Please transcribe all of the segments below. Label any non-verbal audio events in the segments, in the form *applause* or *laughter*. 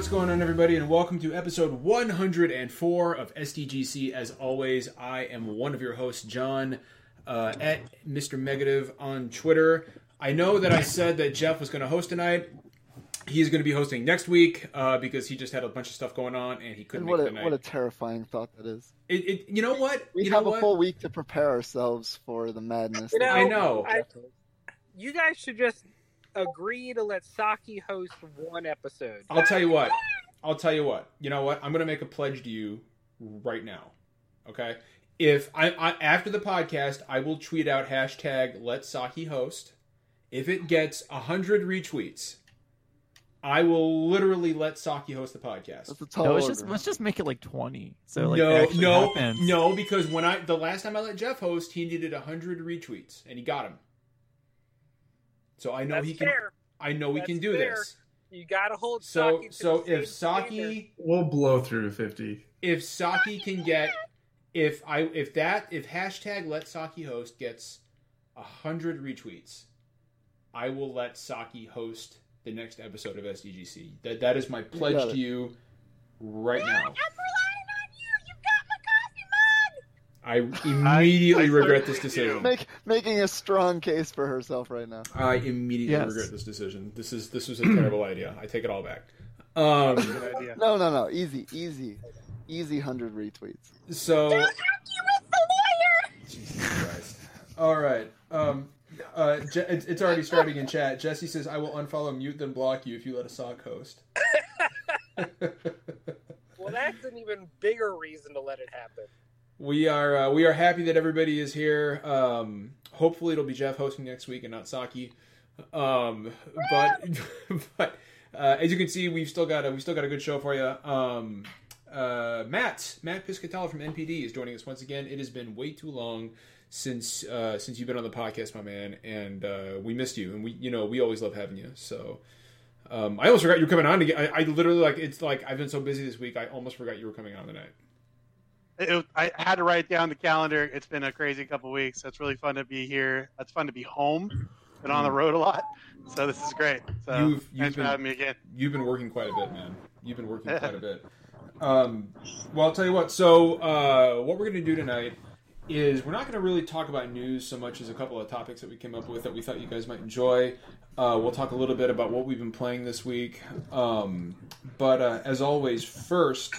Hey, what's going on, everybody, and welcome to episode 104 of SDGC. As always, I am one of your hosts, John, uh, at Mr. Negative on Twitter. I know that I said that Jeff was going to host tonight. He's going to be hosting next week uh, because he just had a bunch of stuff going on and he couldn't And what make a what a terrifying thought that is. It, it, you know what? We you have a what? full week to prepare ourselves for the madness. You know, I know. I- you guys should just agree to let Saki host one episode. I'll tell you what. I'll tell you what. You know what? I'm going to make a pledge to you right now. Okay. If I, I after the podcast, I will tweet out hashtag Let Saki host. If it gets hundred retweets, I will literally let Saki host the podcast. That's a tall No, let's just let's just make it like twenty. So like no, no, happens. no, because when I the last time I let Jeff host, he needed hundred retweets and he got them. So I know That's he can. fair. I know he That's can do fair. this. You gotta hold So Saki. so if same standard. Saki We'll blow through 50. if Saki can get if I if that if hashtag let Saki host gets a hundred retweets, I will let Saki host the next episode of SDGC. That that is my pledge to you right now. *laughs* I immediately I regret this decision. Make, making a strong case for herself right now. I immediately Yes. regret this decision. This is this was a *clears throat* terrible idea. I take it all back. Um, No, no, no. Easy, easy, easy. Hundred retweets. so Jesus Christ. All right. Um, uh, Je- it's, it's already starting in chat. Jesse says, "I will unfollow, mute, then block you if you let a sock host." *laughs* *laughs* Well, that's an even bigger reason to let it happen. We are uh, we are happy that everybody is here. Um, hopefully, it'll be Jeff hosting next week and not Saki. Um, but *laughs* but uh, as you can see, we've still got a we still got a good show for you. Um, uh, Matt Matt Piscatella from NPD is joining us once again. It has been way too long since uh, since you've been on the podcast, my man, and uh, we missed you. And we you know we always love having you. So. Um, I almost forgot you were coming on. I, I literally like it's like I've been so busy this week. I almost forgot you were coming on tonight. It, I had to write down the calendar. It's been a crazy couple weeks. It's really fun to be here. It's fun to be home. Been on the road a lot, so this is great. So You've- you've thanks been- for having me again. You've been working quite a bit, man. You've been working quite a *laughs* bit. Um, well, I'll tell you what. So, uh, what we're going to do tonight is we're not going to really talk about news so much as a couple of topics that we came up with that we thought you guys might enjoy. Uh, we'll talk a little bit about what we've been playing this week. Um, but uh, as always, first,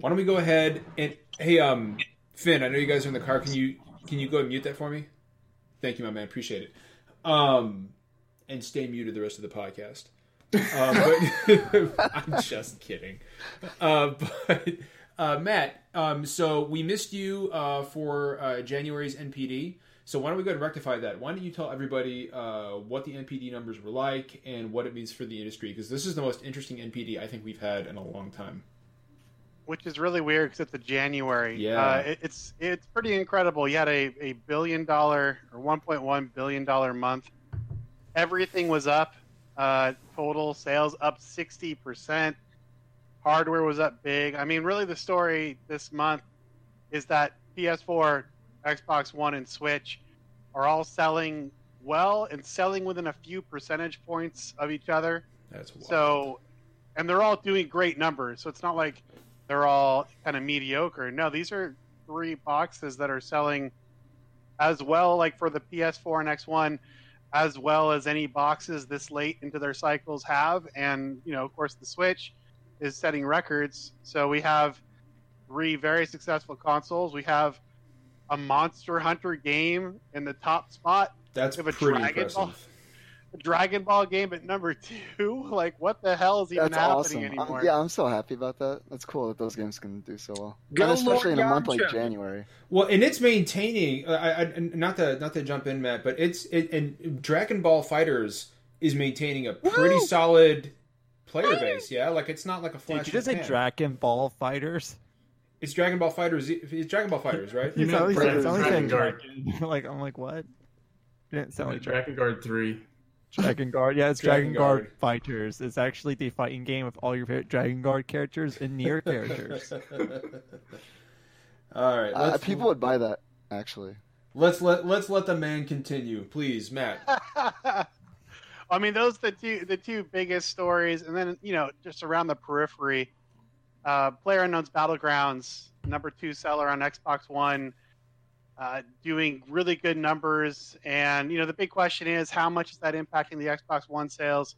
why don't we go ahead and hey, um, Finn, I know you guys are in the car. Can you can you go and mute that for me? Thank you, my man. Appreciate it. Um, and stay muted the rest of the podcast. Uh, but *laughs* I'm just kidding. Uh, but uh, Matt, um, so we missed you uh, for uh, January's NPD. So why don't we go and rectify that? Why don't you tell everybody uh, what the NPD numbers were like and what it means for the industry? Because this is the most interesting NPD I think we've had in a long time. Which is really weird because it's a January. Yeah. uh, it, it's it's pretty incredible. You had a, a billion dollar or 1.1 billion dollar month. Everything was up. Uh, total sales up 60 percent. Hardware was up big. I mean, really, the story this month is that PS4, Xbox One, and Switch are all selling well and selling within a few percentage points of each other. That's wild. So, and they're all doing great numbers. So it's not like they're all kind of mediocre. No, these are three boxes that are selling as well, like for the PS4 and X1, as well as any boxes this late into their cycles have. And, you know, of course, the Switch is setting records. So we have three very successful consoles. We have a Monster Hunter game in the top spot That's pretty Ball- impressive. a Dragon Ball game at number two. *laughs* Like, what the hell is even That's happening awesome. anymore? I'm, yeah, I'm so happy about that. That's cool that those games can do so well, Go and especially Lord in a month like January. Well, and it's maintaining. uh, I, I, not to not to jump in, Matt, but it's it, and Dragon Ball Fighters is maintaining a pretty Woo! solid player base. Yeah, like it's not like a flash. Did you just say. Dragon Ball Fighters? It's Dragon Ball Fighters. It's Dragon Ball Fighters, right? You You know, meant it Dragon- sounded Dragon like Guard. *laughs* like I'm like what? It didn't sound like Dragon Guard three. Dragon Guard. Yeah, it's Dragon Dragon, Guard. Guard. Fighters. It's actually the fighting game of all your favorite Dragon Guard characters and Nier *laughs* characters. All right, Uh, people would buy that actually. let's let let's let the man continue, please, Matt. *laughs* I mean, those are the two the two biggest stories, and then you know just around the periphery, uh, Player Unknown's Battlegrounds, number two seller on Xbox One, uh, doing really good numbers, and you know the big question is how much is that impacting the Xbox One sales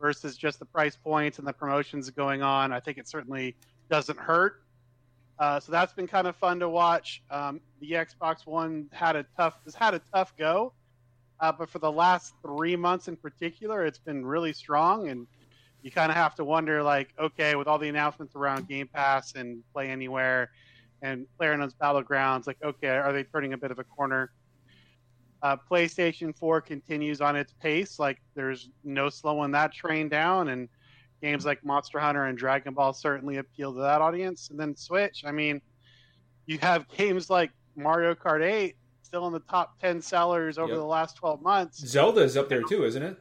versus just the price points and the promotions going on. I think it certainly doesn't hurt. Uh, so that's been kind of fun to watch. Um, the Xbox One had a tough has had a tough go. Uh, but for the last three months in particular, it's been really strong, and you kind of have to wonder, like, okay, with all the announcements around Game Pass and Play Anywhere and PlayerUnknown's Battlegrounds, like, okay, are they turning a bit of a corner? Uh, PlayStation 4 continues on its pace, like, there's no slowing that train down, and games like Monster Hunter and Dragon Ball certainly appeal to that audience. And then Switch, I mean, you have games like Mario Kart 8 still in the top 10 sellers over Yep. the last 12 months. Zelda is up there too, isn't it?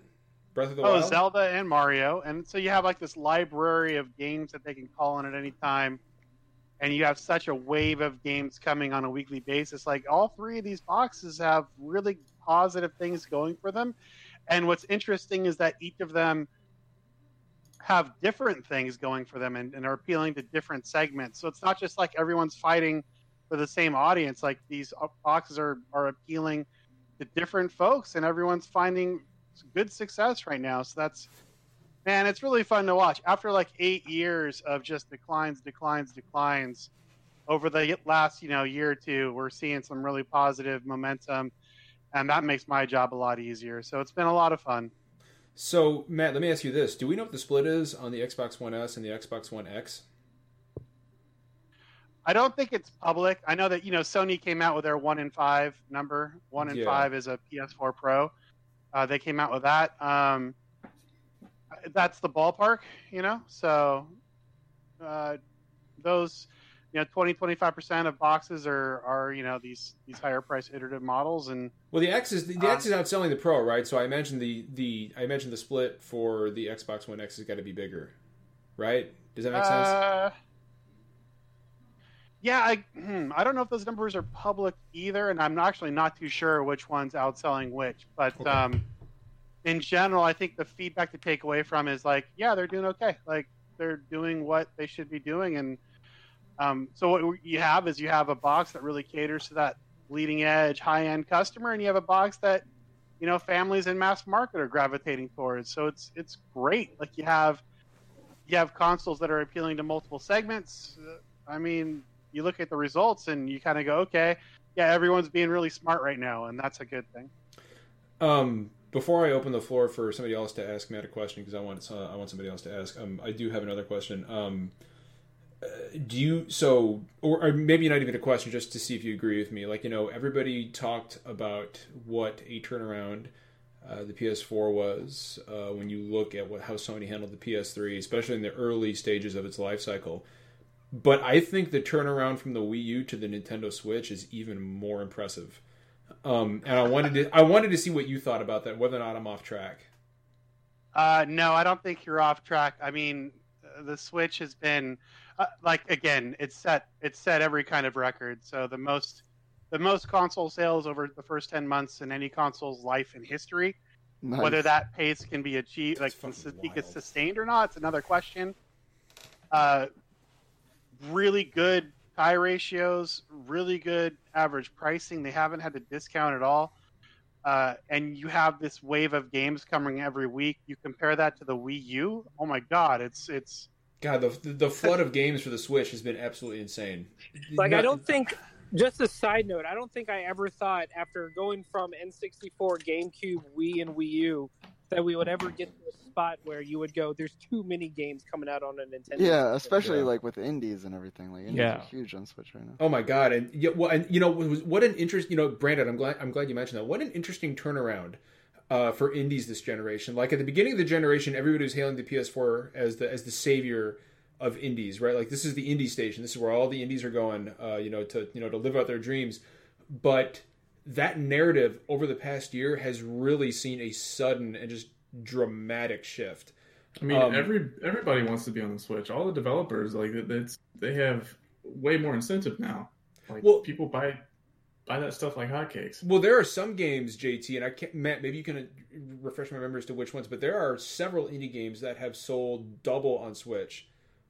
Breath of the Oh, Wild. Zelda and Mario. And so you have like this library of games that they can call on at any time. And you have such a wave of games coming on a weekly basis. Like all three of these boxes have really positive things going for them. And what's interesting is that each of them have different things going for them and, and are appealing to different segments. So it's not just like everyone's fighting for the same audience. Like these uh, boxes are, are appealing to different folks and everyone's finding good success right now. So that's man, it's really fun to watch. After like eight years of just declines, declines, declines, over the last you know year or two, we're seeing some really positive momentum, and that makes my job a lot easier. So it's been a lot of fun. So, Matt, let me ask you this: Do we know what the split is on the Xbox One S and the Xbox One X? I don't think it's public. I know that you know Sony came out with their one in five number. One in Yeah. five is a PS4 Pro. Uh, they came out with that. Um, that's the ballpark, you know. So uh, those, you know, 20 25 percent of boxes are are you know these these higher price iterative models, and Well, the X is the, the Uh, X is outselling the Pro, right? So I imagine the the I imagine the split for the Xbox One X has got to be bigger, right? Does that make sense? Uh, yeah, I hmm, I don't know if those numbers are public either, and I'm actually not too sure which one's outselling which. But Okay. um, in general, I think the feedback to take away from is like, yeah, they're doing okay. Like they're doing what they should be doing, and um, so what you have is you have a box that really caters to that leading edge, high end customer, and you have a box that you know families and mass market are gravitating towards. So it's it's great. Like you have you have consoles that are appealing to multiple segments. I mean, you look at the results and you kind of go, okay, yeah, everyone's being really smart right now, and that's a good thing. Um, before I open the floor for somebody else to ask Matt a question, because I want uh, I want somebody else to ask. Um, I do have another question. Um, uh, do you so, or, or maybe not even a question, just to see if you agree with me? Like you know, everybody talked about what a turnaround uh, the PS4 was uh, when you look at what how Sony handled the PS3, especially in the early stages of its life cycle. But I think the turnaround from the Wii U to the Nintendo Switch is even more impressive. Um, and I wanted to I wanted to see what you thought about that, whether or not I'm off track. Uh, no, I don't think you're off track. I mean, uh, the Switch has been uh, like again, it's set it's set every kind of record. So the most the most console sales over the first ten months in any console's life in history. Nice. Whether that pace can be achieved, like It's fucking consi- be sustained or not, it's another question. Uh, really good tie ratios, really good average pricing. They haven't had to discount at all. Uh, and you have this wave of games coming every week. You compare that to the Wii U. Oh my God, it's it's God, the the flood of games for the Switch has been absolutely insane. Like I don't think. Just a side note, I don't think I ever thought after going from N64, GameCube, Wii, and Wii U that we would ever get to a spot where you would go, "There's too many games coming out on a Nintendo." Yeah, especially Yeah. like with indies and everything. Like indies Yeah. are huge on Switch right now. Oh my god! And yeah, well, and you know what what an interest. You know, Brandon, I'm glad I'm glad you mentioned that. What an interesting turnaround uh, for indies this generation. Like at the beginning of the generation, everybody was hailing the PS4 as the as the savior of indies, right? Like this is the indie station. This is where all the indies are going. Uh, you know, to you know to live out their dreams. But that narrative over the past year has really seen a sudden and just dramatic shift. I mean, Um, every everybody wants to be on the Switch. All the developers like it- it's they have way more incentive now. Like Well- people buy buy that stuff like hotcakes. Well, there are some games, JT, and I can't. Matt, maybe you can uh, refresh my memory as to which ones, but there are several indie games that have sold double on Switch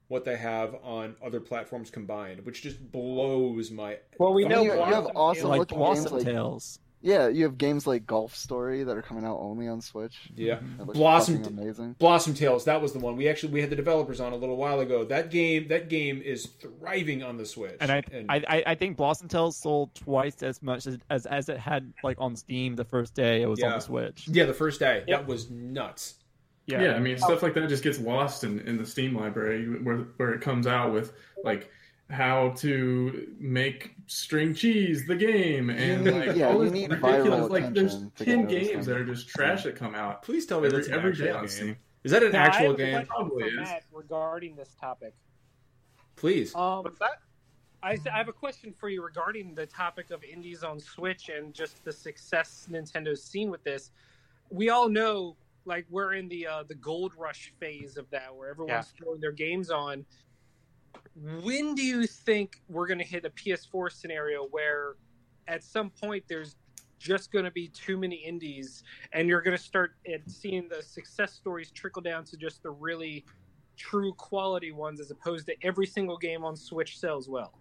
what they have on other platforms combined, which just blows my. Well, we know you, you have awesome Tales- like looking games like Tales. Yeah, you have games like Golf Story that are coming out only on Switch. Yeah, Blossom fucking amazing. Blossom Tales. That was the one we actually we had the developers on a little while ago. That game that game is thriving on the Switch, And I, I, I- I think Blossom Tales sold twice as much as, as as it had like on Steam the first day it was on the Switch. yeah, the first day Yep. that was nuts. Yeah, I mean stuff like that just gets lost in, in the Steam library where where it comes out with like how to make string cheese the game and need- like yeah, all this need ridiculous like there's attention to get ten games that are just trash that come out Please tell me every, that's an every on game. Is that an Now, actual game? Probably is. Regarding this topic. Please. Um, What's that? I, I have a question for you regarding the topic of indies on Switch and just the success Nintendo's seen with this. We all know, like, we're in the uh, the gold rush phase of that, where everyone's throwing their games on. When do you think we're going to hit a PS4 scenario where, at some point, there's just going to be too many indies, and you're going to start seeing the success stories trickle down to just the really true quality ones, as opposed to every single game on Switch sells well?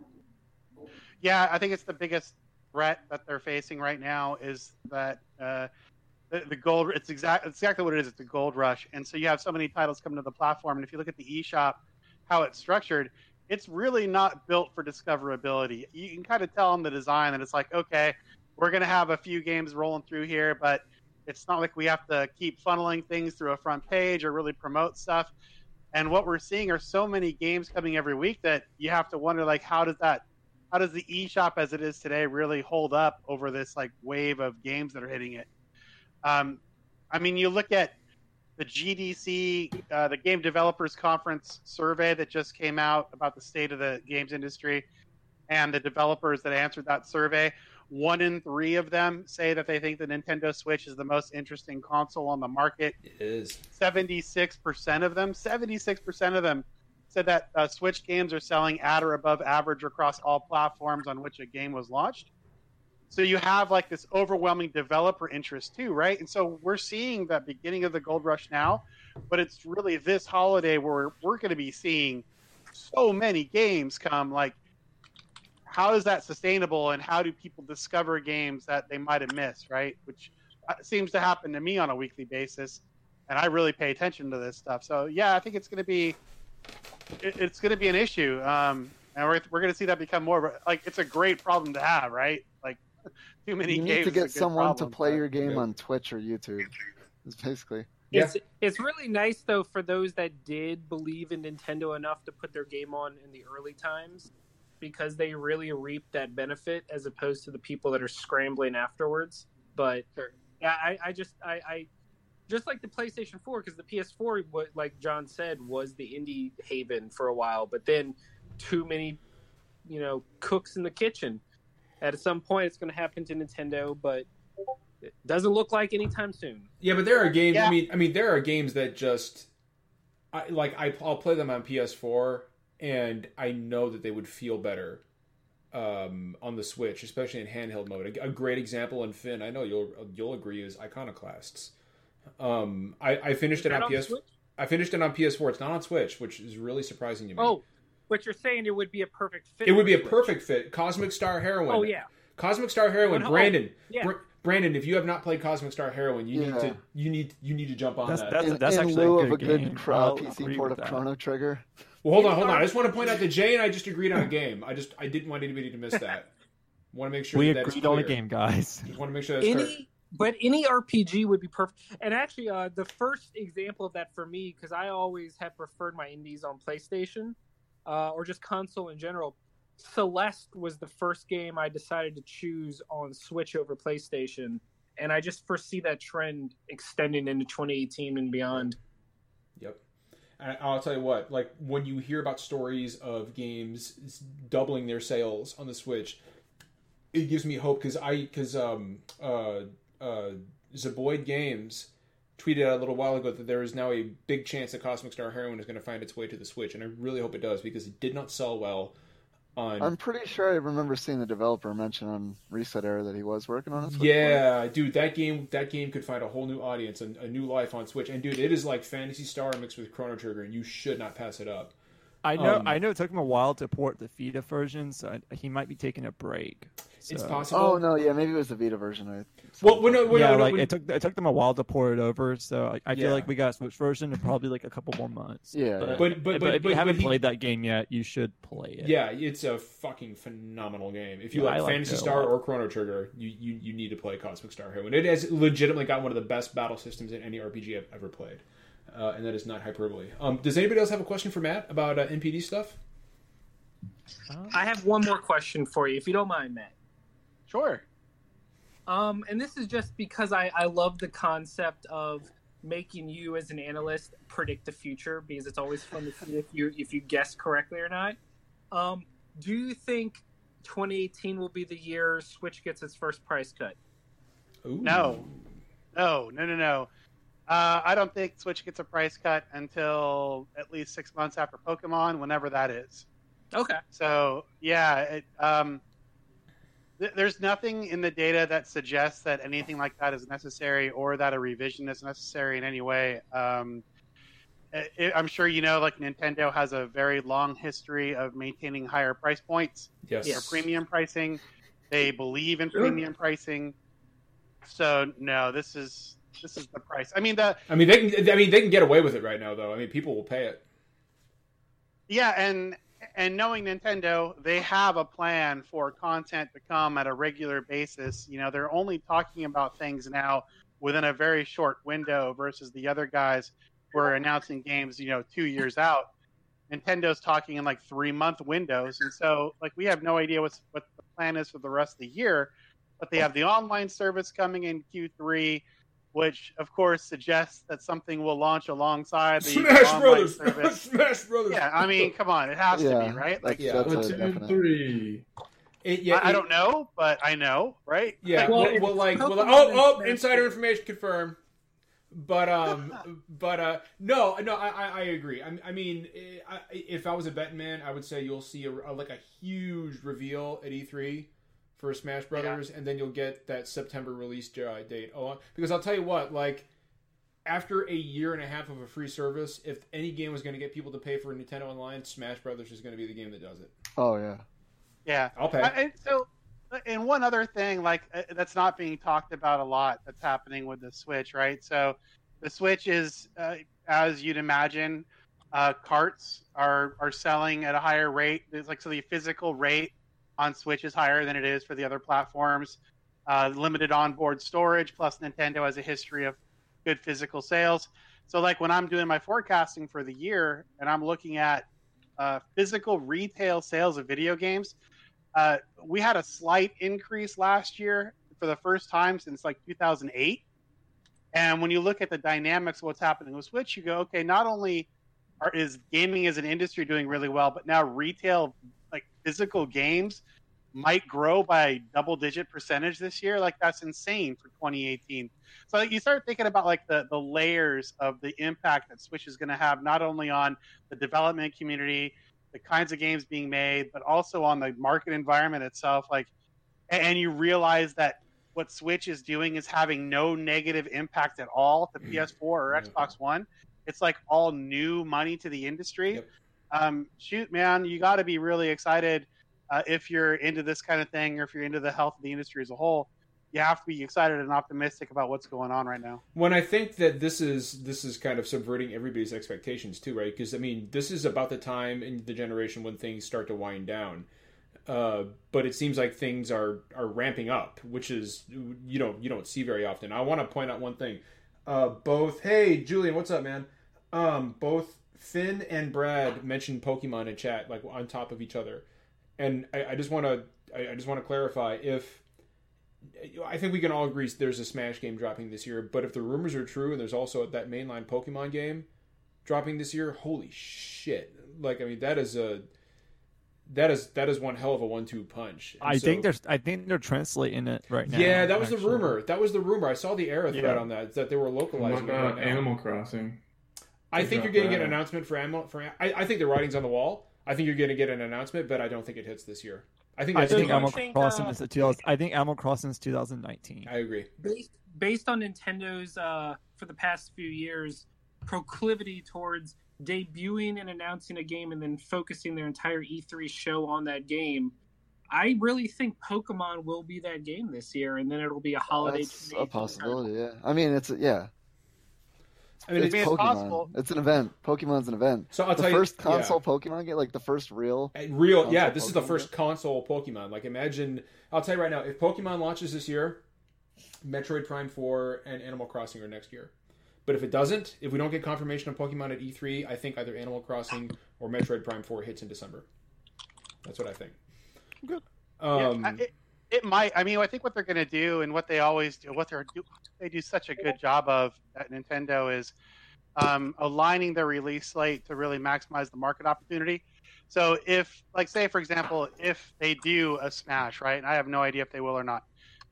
Yeah, I think it's the biggest threat that they're facing right now is that uh, the, gold. It's exact it's exactly what it is. It's a gold rush, and so you have so many titles coming to the platform. And if you look at the eShop, how it's structured, it's really not built for discoverability. You can kind of tell in the design that it's like, okay, we're gonna have a few games rolling through here, but it's not like we have to keep funneling things through a front page or really promote stuff. And what we're seeing are so many games coming every week that you have to wonder, like, how does that how does the eShop as it is today really hold up over this like wave of games that are hitting it? Um, I mean, you look at the GDC, uh, the Game Developers Conference survey that just came out about the state of the games industry, and the developers that answered that survey. One in three of them say that they think the Nintendo Switch is the most interesting console on the market. It is. 76% of them, 76% of them said that uh, Switch games are selling at or above average across all platforms on which a game was launched. So you have like this overwhelming developer interest too, right? And so we're seeing the beginning of the gold rush now, but it's really this holiday where we're going to be seeing so many games come. Like, how is that sustainable, and how do people discover games that they might have missed, right? Which uh, seems to happen to me on a weekly basis and I really pay attention to this stuff. So yeah, I think it's going to be it, it's going to be an issue, um, and we're we're going to see that become more. Like it's a great problem to have, right? Like *laughs* too many You games. need to get someone problem, to play but- your game yeah. on Twitch or YouTube. It's basically Yeah. It's it's really nice though for those that did believe in Nintendo enough to put their game on in the early times because they really reaped that benefit as opposed to the people that are scrambling afterwards. But yeah, I, I just I, I just like the PlayStation 4 because the PS4, what like John said, was the indie haven for a while, but then too many, you know, cooks in the kitchen. At some point, it's going to happen to Nintendo, but it doesn't look like anytime soon. Yeah, but there are games. Yeah. I mean, I mean, there are games that just, I like. I, I'll play them on PS4, and I know that they would feel better um, on the Switch, especially in handheld mode. A, a great example, and Finn, I know you'll you'll agree, is Iconoclasts. Um, I, I finished it Is that on on PS. Switch? I finished it on PS4. It's not on Switch, which is really surprising to me. Oh, but you're saying it would be a perfect fit. it would be a Switch. perfect fit. Cosmic Star Heroine. Oh yeah, Cosmic Star Heroine. Well, oh, Brandon. yeah. Br- Brandon, if you have not played Cosmic Star Heroine, you need to you need you need to jump on That's- that. that's- in, that's in actually a lieu of good a good game. cr- I'll PC port of that. Chrono Trigger. Well, hold on, hold on. I just want to point out that Jay and I just agreed on a game. I just I didn't want anybody to miss that. Want to make sure we that that's agreed on a game, guys. Just want to make sure that's clear. any but any RPG would be perfect. And actually, uh, the first example of that for me, because I always have preferred my indies on PlayStation uh, or just console in general. Celeste was the first game I decided to choose on Switch over PlayStation, and I just foresee that trend extending into 2018 and beyond. Yep. And I'll tell you what, like when you hear about stories of games doubling their sales on the Switch, it gives me hope because I because um uh uh Zeboyd Games tweeted out a little while ago that there is now a big chance that Cosmic Star Heroine is going to find its way to the Switch, and I really hope it does because it did not sell well on. I'm pretty sure I remember seeing the developer mention on Reset Era that he was working on it. yeah, dude, that game that game could find a whole new audience and a new life on Switch. And dude, it is like Phantasy Star mixed with Chrono Trigger, and you should not pass it up. I know. Um, I know it took him a while to port the Vita version, so I, he might be taking a break. It's possible. Oh no, yeah, maybe it was the Vita version. I Well, when, when, yeah, when, like when- it took it took them a while to port it over, so I, I Yeah. feel like we got a Switch version in probably like a couple more months. Yeah, but yeah. But- but- but- if but- you haven't he- played that game yet, you should play it. Yeah, it's a fucking phenomenal game. If you Yeah, I like Phantasy Star or Chrono Trigger, you, you you need to play Cosmic Star Heroine. It has legitimately got one of the best battle systems in any RPG I've ever played, uh, and that is not hyperbole. Um, does anybody else have a question for Matt about uh, NPD stuff? I have one more question for you, if you don't mind, Matt. Sure. Um, and this is just because I, I love the concept of making you as an analyst predict the future because it's always fun to see if you if you guess correctly or not. Um, do you think 2018 will be the year Switch gets its first price cut? Ooh. No. No, no, no, no. Uh, I don't think Switch gets a price cut until at least six months after Pokemon, whenever that is. Okay. So yeah, it, um, th- there's nothing in the data that suggests that anything like that is necessary or that a revision is necessary in any way. Um, i I'm sure you know, like Nintendo has a very long history of maintaining higher price points Yes. for premium pricing. They believe in premium pricing. So no, this is this is the price. I mean the I mean, they can. I mean, they can get away with it right now, though. I mean, people will pay it. Yeah, and and knowing Nintendo, they have a plan for content to come at a regular basis. You know, they're only talking about things now within a very short window versus the other guys who are announcing games, you know, two years out. Nintendo's talking in like three month windows, and so like we have no idea what's what the plan is for the rest of the year. But they have the online service coming in Q3, which of course suggests that something will launch alongside the Smash online Brothers. service. *laughs* Smash Brothers. Yeah, I mean, come on, it has yeah, to be right. Like, Yeah. that's One, two, definite. three. It- yeah, I, I don't know, but I know, right? Yeah, Well, well, well, like, well, Pokemon oh, oh, insider information confirmed. But um, *laughs* but uh, no, no, I, I, I agree. I, I mean, eh, I, if I was a betting man, I would say you'll see a, a- like a huge reveal at E3 for Smash Brothers, and then you'll get that September release uh, date. Oh, because I'll tell you what, like. After a year and a half of a free service, if any game was going to get people to pay for Nintendo Online, Smash Brothers is going to be the game that does it. Oh yeah. Yeah. I'll pay. I, and so, and one other thing, like uh, that's not being talked about a lot, that's happening with the Switch, right? So, the Switch is, uh, as you'd imagine, uh, carts are are selling at a higher rate. It's like so the physical rate on Switch is higher than it is for the other platforms. Uh, limited onboard storage, plus Nintendo has a history of good physical sales. So, like when I'm doing my forecasting for the year and I'm looking at uh, physical retail sales of video games, uh, we had a slight increase last year for the first time since like 2008. And when you look at the dynamics of what's happening with Switch, you go, okay, not only are, is gaming as an industry doing really well, but now retail, like physical games, might grow by double digit percentage this year. Like that's insane for 2018. So like, you start thinking about like the the layers of the impact that Switch is going to have, not only on the development community, the kinds of games being made, but also on the market environment itself. Like, and you realize that what Switch is doing is having no negative impact at all to mm. PS4 or Yeah. Xbox One. It's like all new money to the industry. Yep. Um, shoot, man, you got to be really excited uh, if you're into this kind of thing, or if you're into the health of the industry as a whole. You have to be excited and optimistic about what's going on right now. when I think that this is this is kind of subverting everybody's expectations too, right? Because I mean, this is about the time in the generation when things start to wind down. Uh, but it seems like things are are ramping up, which is you don't you don't see very often. I want to point out one thing. Uh, both hey Julian, what's up, man? Um, both Finn and Brad mentioned Pokemon in chat, like on top of each other, and I, I just want to I, I just want to clarify if I think we can all agree there's a Smash game dropping this year, but if the rumors are true and there's also that mainline Pokemon game dropping this year, holy shit. Like I mean that is a that is that is one hell of a one two punch. And I so- think there's I think they're translating it right now. Yeah, that was the rumor. That was the rumor. I saw the era thread Yeah. on that that they were What localizing it about right now. Animal Crossing? I think you're dropped getting an announcement for Animal for I, I think the writing's on the wall. I think you're going to get an announcement, but I don't think it hits this year. I think I that's So too think Animal much. think, Crossing uh, is a 2000, I think Animal Crossing is 2019. I agree. based based on Nintendo's uh, for the past few years proclivity towards debuting and announcing a game and then focusing their entire E3 show on that game. I really think Pokemon will be that game this year, and then it'll be a holiday. That's a possibility. Yeah. I mean, it's yeah. I mean, It's mean, it's possible. It's an event. Pokemon's an event. so I'll the tell first you, console Pokemon game, like the first real. Uh, real, yeah. This is the Pokemon first console Pokemon. Like, imagine. I'll tell you right now, if Pokemon launches this year, Metroid Prime Four and Animal Crossing are next year. But if it doesn't, if we don't get confirmation of Pokemon at E3, I think either Animal Crossing or Metroid Prime Four hits in December. That's what I think. Good. Um, yeah, I- it, it might. I mean, I think what they're going to do, and what they always do, what they're do, they do such a good job of at Nintendo is um, aligning their release slate to really maximize the market opportunity. So, if, like, say for example, if they do a Smash, right? And I have no idea if they will or not,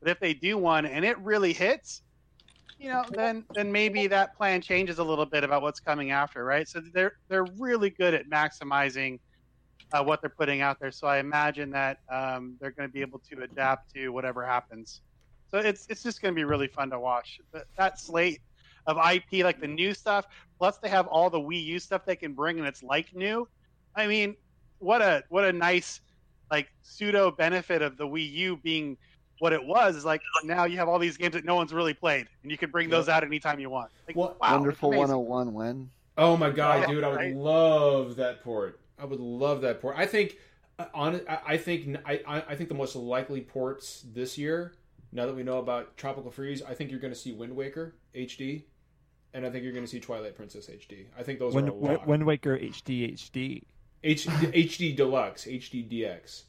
but if they do one and it really hits, you know, then then maybe that plan changes a little bit about what's coming after, right? So they're they're really good at maximizing uh, what they're putting out there. So I imagine that um, they're going to be able to adapt to whatever happens. So it's it's just going to be really fun to watch. That, that slate of IP, like the new stuff, plus they have all the Wii U stuff they can bring, and it's like new. I mean, what a what a nice like pseudo benefit of the Wii U being what it was is like now you have all these games that no one's really played, and you can bring those out anytime you want. Like, Well, wow, Wonderful it's amazing. 101 when. Oh my god, Yeah, dude! I would right? love that port. I would love that port. I think, uh, on, I I think, I, I I think the most likely ports this year. Now that we know about Tropical Freeze, I think you're going to see Wind Waker HD, and I think you're going to see Twilight Princess HD. I think those Wind, are a lot. Wind Waker HD HD. H, HD Deluxe, HD DX.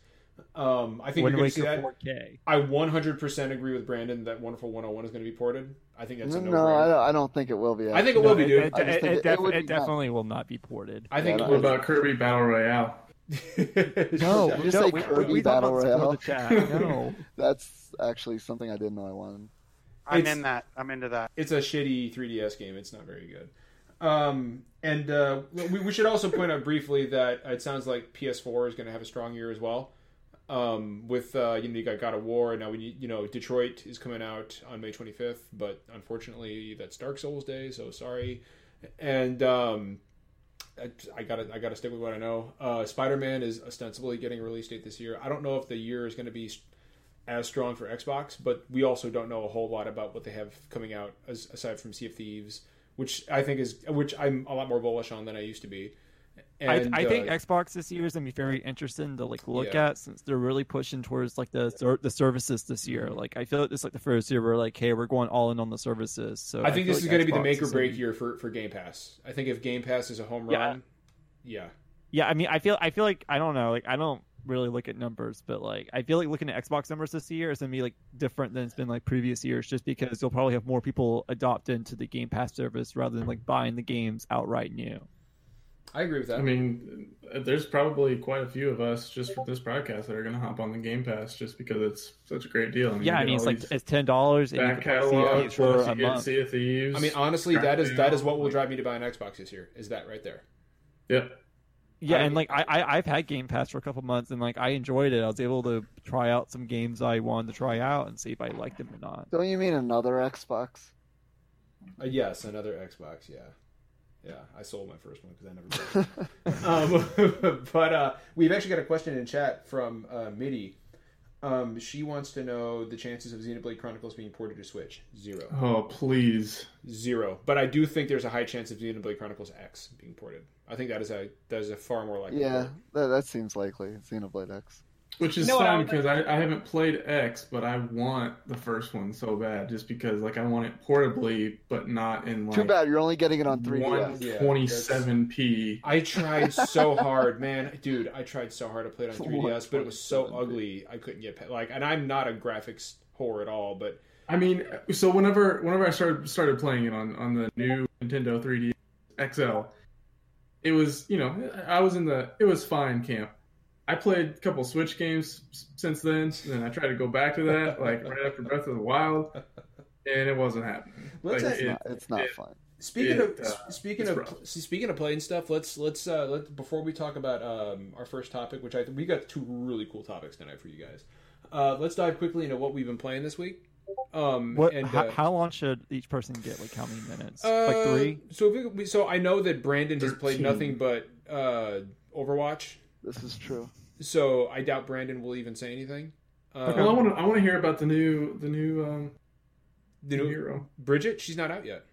Um, I think Wind you're going to see that. 4K. I 100% agree with Brandon that Wonderful 101 is going to be ported. I think that's No, a no, no-brainer. I, don't- think it will be. I think it actually. will be, dude. It, it, it, it- def- it would it be definitely will not be ported. I think Yeah, it What about Kirby Battle Royale? No, *laughs* Did you no, say we, Kirby we Battle about this before Royale? No. *laughs* That's actually something I didn't know I wanted. I'm It's- in that. I'm into that. it's a shitty 3DS game. It's not very good. Um, and uh, we, we should also point out briefly that it sounds like PS4 is going to have a strong year as well. Um, with uh, you know you got God of War and now we you know Detroit is coming out on May 25th, but unfortunately that's Dark Souls Day, so sorry. And um, I, gotta I gotta stick with what I know. Uh, Spider Man is ostensibly getting a release date this year. I don't know if the year is going to be as strong for Xbox, but we also don't know a whole lot about what they have coming out as, aside from Sea of Thieves, which I think is which I'm a lot more bullish on than I used to be. And, I, I think uh, Xbox this year is gonna be very interesting to like look Yeah. at since they're really pushing towards like the the services this year. Like I feel like this is like the first year we're like, hey, we're going all in on the services. So I think feel this is going to be the make or break year for, for Game Pass. I think if Game Pass is a home Yeah. run, yeah, Yeah, I mean, I feel I feel like I don't know, like I don't really look at numbers, but like I feel like looking at Xbox numbers this year is gonna be like different than it's been like previous years, just because you'll probably have more people adopt into the Game Pass service rather than like buying the games outright new. I agree with that. I mean, there's probably quite a few of us just for this podcast that are going to hop on the Game Pass just because it's such a great deal. I mean, yeah, I mean it's like it's ten dollars and you back can see catalog for a you get month. Sea of Thieves. I mean, honestly, that is that is what will drive me to buy an Xbox this year. Is that right there? Yep. Yeah, I- and like I, I I've had Game Pass for a couple months and like I enjoyed it. I was able to try out some games I wanted to try out and see if I liked them or not. Don't you mean another Xbox? Uh, yes, another Xbox. Yeah, yeah. I sold my first one because I never. *laughs* *laughs* Um, *laughs* but uh, we've actually got a question in chat from uh, Midi. Um, she wants to know the chances of Xenoblade Chronicles being ported to Switch. Zero. Oh, please. Zero. But I do think there's a high chance of Xenoblade Chronicles X being ported. I think that is a that is a far more likely. yeah, that, that seems likely. Xenoblade X. Which is You know what, fine because I, I haven't played X, but I want the first one so bad just because like I want it portably, but not in like Too bad you're only getting it on 3DS. one Yeah, twenty seven p. I tried so hard, man, dude. I tried so hard to play it on *laughs* 3DS, but it was so ugly. I couldn't get like, and I'm not a graphics whore at all, but I mean, so whenever whenever I started started playing it on on the new Nintendo 3D XL, it was you know I was in the it was fine camp. I played a couple Switch games since then, and then I tried to go back to that like right after Breath of the Wild, and it wasn't happening. Let's Like, ask- it- It's not, it's not it- fun. Speaking It, of uh, speaking of rough. speaking of playing stuff, let's let's uh, let before we talk about um, our first topic, which I we got two really cool topics tonight for you guys. Uh, let's dive quickly into what we've been playing this week. Um, What? and, how, uh, how long should each person get? Like how many minutes? uh, like three. So we, we- so I know that Brandon has played nothing but uh, Overwatch. This is true. So I doubt Brandon will even say anything. Um, Well, I want to I want to hear about the new the new um the new- hero. Bridget, she's not out yet.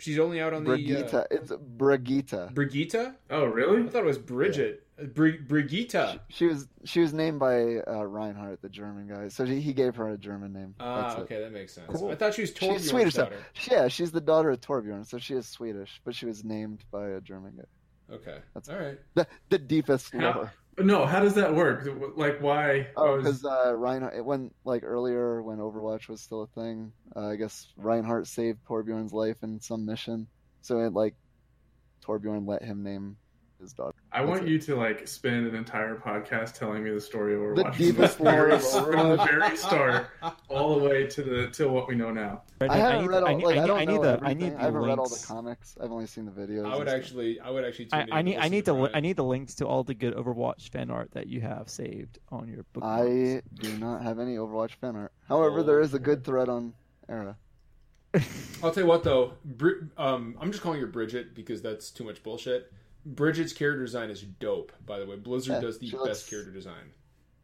She's only out on the Brigitte. uh, It's Brigitte. Brigitte. Oh, really? I thought it was Bridget. Uh, Bri- Brigitte. She was she was named by uh, Reinhardt, the German guy. So he, he gave her a German name. Ah, That's it. okay, that makes sense. Cool. I thought she was Torbjorn's She's Swedish. though. daughter. Yeah, she's the daughter of Torbjorn, so she is Swedish, but she was named by a German guy. Okay, That's- all right. The, the deepest How- lore. No, how does that work? Like, why? Oh, was- because uh, Reinhardt, it went like earlier when Overwatch was still a thing. Uh, I guess Reinhardt saved Torbjorn's life in some mission, so it like Torbjorn let him name his daughter. I want it. you to like spend an entire podcast telling me the story of The Overwatch deepest from the very, lore from the very start all the way to the to what we know now. I haven't need, read all. I need, like, I I, need, don't I need know the, I need the I haven't read all the comics. I've only seen the videos. I would and stuff. actually, I would actually. Tune I, in I need I need to the Brian. I need the links to all the good Overwatch fan art that you have saved on your book. I do not have any Overwatch fan art. However, Oh. there is a good thread on Era. *laughs* I'll tell you what though, Bri- um, I'm just calling her Bridget because that's too much bullshit. Bridget's character design is dope. By the way, Blizzard Yeah, does the best looks- character design.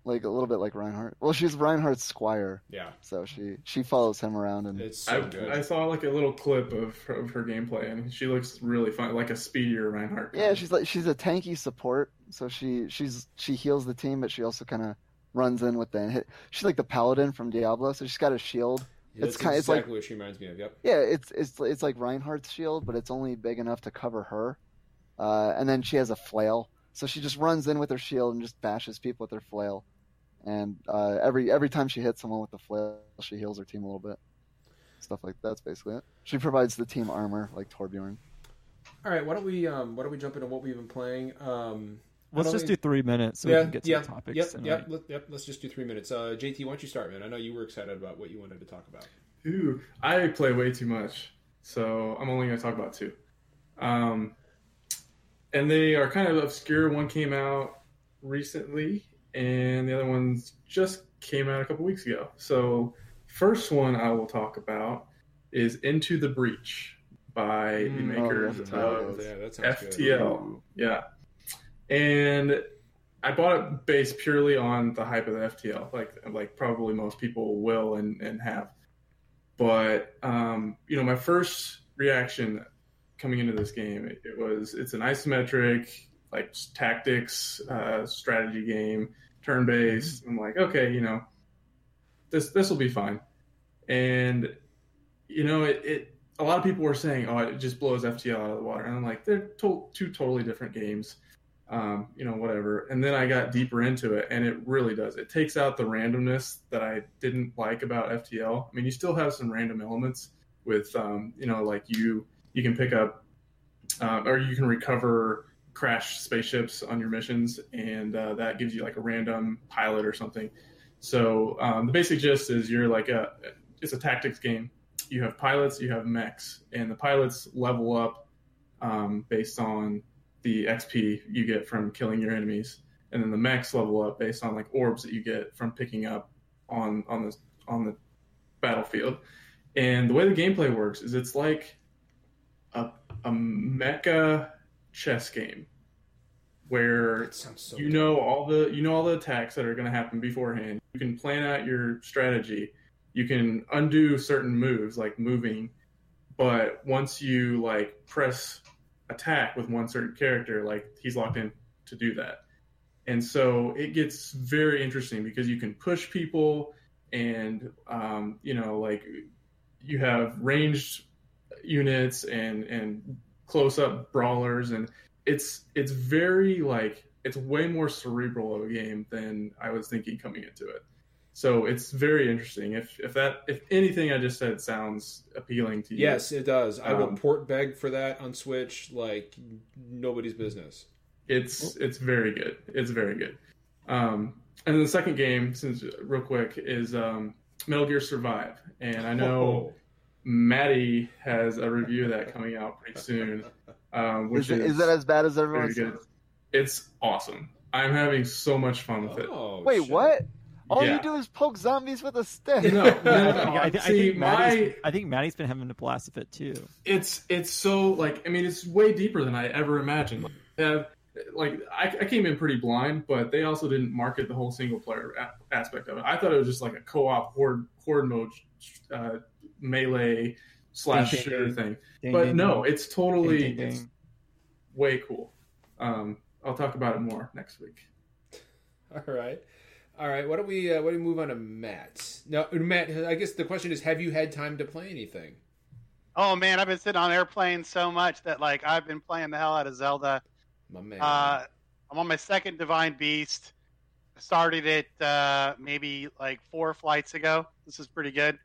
Like a little bit like Reinhardt. Well, she's Reinhardt's squire, Yeah, so she she follows him around and it's so I, good. I saw like a little clip of her, of her gameplay, and she looks really fun, like a speedier Reinhardt. yeah, she's like she's a tanky support. So she she's she heals the team, but she also kind of runs in with the hit. She's like the paladin from Diablo, so she's got a shield. Yeah, it's kinda- it's like- exactly what she reminds me of. Yep. Yeah, it's it's it's like Reinhardt's shield, but it's only big enough to cover her. Uh, and then she has a flail, so she just runs in with her shield and just bashes people with her flail. And uh, every every time she hits someone with the flail, she heals her team a little bit. Stuff like that's basically it. She provides the team armor like Torbjorn. All right, why don't we um, why don't we jump into what we've been playing? Um, Let's just think- do three minutes so yeah, we can get to yeah, the topics. Yep, tonight. yep, let, yep. Let's just do three minutes. Uh, JT, why don't you start, man? I know you were excited about what you wanted to talk about. Ooh, I play way too much, so I'm only going to talk about two. Um, and they are kind of obscure. One came out recently, and the other ones just came out a couple weeks ago. So, first one I will talk about is Into the Breach by the Mm, oh, makers of yeah, sounds good. FTL. Yeah. And I bought it based purely on the hype of the FTL, like like probably most people will and, and have. But um, you know, my first reaction coming into this game, it, it was it's an isometric like tactics uh, strategy game, turn based. I'm like, okay, you know, this this will be fine. And you know, it, it a lot of people were saying, "Oh, it just blows FTL out of the water," and I'm like, they're to- two totally different games, um, you know, whatever. And then I got deeper into it, and it really does. It takes out the randomness that I didn't like about FTL. I mean, you still have some random elements with, um, you know, like you you can pick up uh, or you can recover crashed spaceships on your missions, and uh, that gives you like a random pilot or something. So um, the basic gist is you're like a it's a tactics game you have pilots, you have mechs, and the pilots level up um, based on the XP you get from killing your enemies, and then the mechs level up based on like orbs that you get from picking up on on the on the battlefield. And the way the gameplay works is it's like a a mecha chess game where so. you know all the you know all the attacks that are going to happen beforehand. You can plan out your strategy. You can undo certain moves like moving, but once you like press attack with one certain character, like he's locked in to do that. And so it gets very interesting because you can push people, and um, you know like you have ranged units and and close up brawlers and it's it's very like it's way more cerebral of a game than I was thinking coming into it. So it's very interesting. If if that if anything I just said sounds appealing to you, Yes, it does. I will Um, port beg for that on Switch like nobody's business. it's it's very good. It's very good. Um, and then the second game, since real quick, is um, Metal Gear Survive. And I know Maddie has a review of that coming out pretty soon, um, which Is it, is it as bad as everyone says? It's awesome. I'm having so much fun with it. Oh, Wait, shit. what? All Yeah. you do is poke zombies with a stick. No, no, *laughs* no. I, thi- I See, think my I think Maddie's been having a blast with it too. it's it's so like I mean it's way deeper than I ever imagined. Like, have- like I, I came in pretty blind, but they also didn't market the whole single player a- aspect of it. I thought it was just like a co-op horde horde mode uh, melee slash Ding, ding, shooter ding. thing. Ding, but ding, no, it's totally Ding, ding, it's ding. way cool. Um, I'll talk about it more next week. *laughs* All right. All right. Why don't we uh, why don't we move on to Matt? Now, Matt, I guess the question is, have you had time to play anything? Oh man, I've been sitting on airplanes so much that like I've been playing the hell out of Zelda. My man. Uh, I'm on my second Divine Beast. I started it uh, maybe like four flights ago. This is pretty good.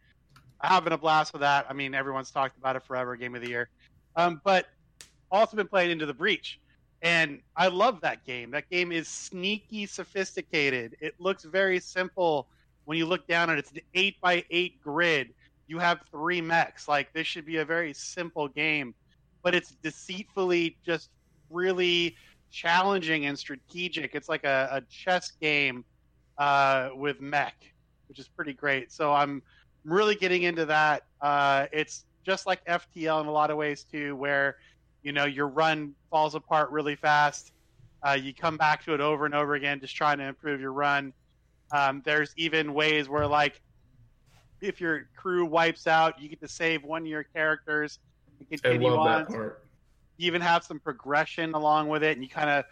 Having a blast with that. I mean, everyone's talked about it forever, game of the year. Um, but also been playing Into the Breach, and I love that game. That game is sneaky sophisticated. It looks very simple when you look down at it. It's an eight by eight grid. You have three mechs. Like this should be a very simple game, but it's deceitfully just really challenging and strategic. It's like a, a chess game uh, with mech, which is pretty great. So I'm really getting into that. Uh, it's just like FTL in a lot of ways too, where you know your run falls apart really fast. Uh, you come back to it over and over again, just trying to improve your run. Um, there's even ways where like if your crew wipes out, you get to save one of your characters and I continue love on that part. you even have some progression along with it, and you kind of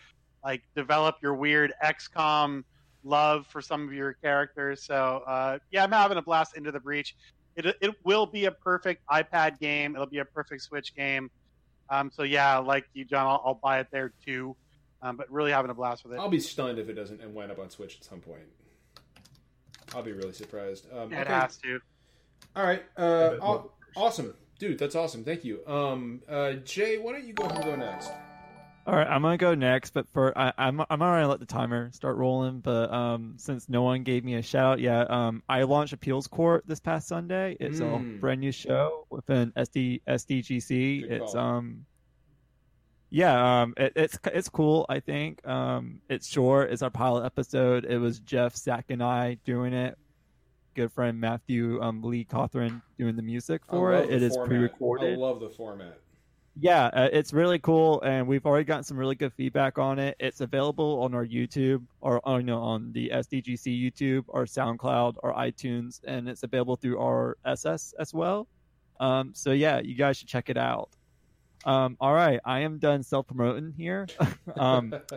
like develop your weird XCOM love for some of your characters. So uh, yeah, I'm having a blast into the breach. It it will be a perfect iPad game. It'll be a perfect Switch game. Um, so yeah, like you, John, I'll, I'll buy it there too. Um, but really having a blast with it. I'll be stunned if it doesn't and wind up on Switch at some point. I'll be really surprised. Um, It okay. has to. All right. Uh, aw- awesome, dude. That's awesome. Thank you. Um, uh, Jay, why don't you go ahead and go next? All right, I'm gonna go next, but for I, I'm I'm already let the timer start rolling. But um, since no one gave me a shout out yet, um, I launched Appeals Court this past Sunday. It's Mm. a brand new show within SD SDGC. Good it's call. um, yeah, um, it, it's it's cool. I think um, it's short. It's our pilot episode. It was Jeff, Sack and I doing it. Good friend Matthew um, Lee Cothran doing the music for it. It the is pre-recorded I love the format. Yeah, uh, it's really cool, and we've already gotten some really good feedback on it. It's available on our YouTube, or oh, no, on the SDGC YouTube, or SoundCloud, or iTunes, and it's available through our SS as well. Um, so yeah, you guys should check it out. Um, all right, I am done self promoting here. *laughs* um, *laughs*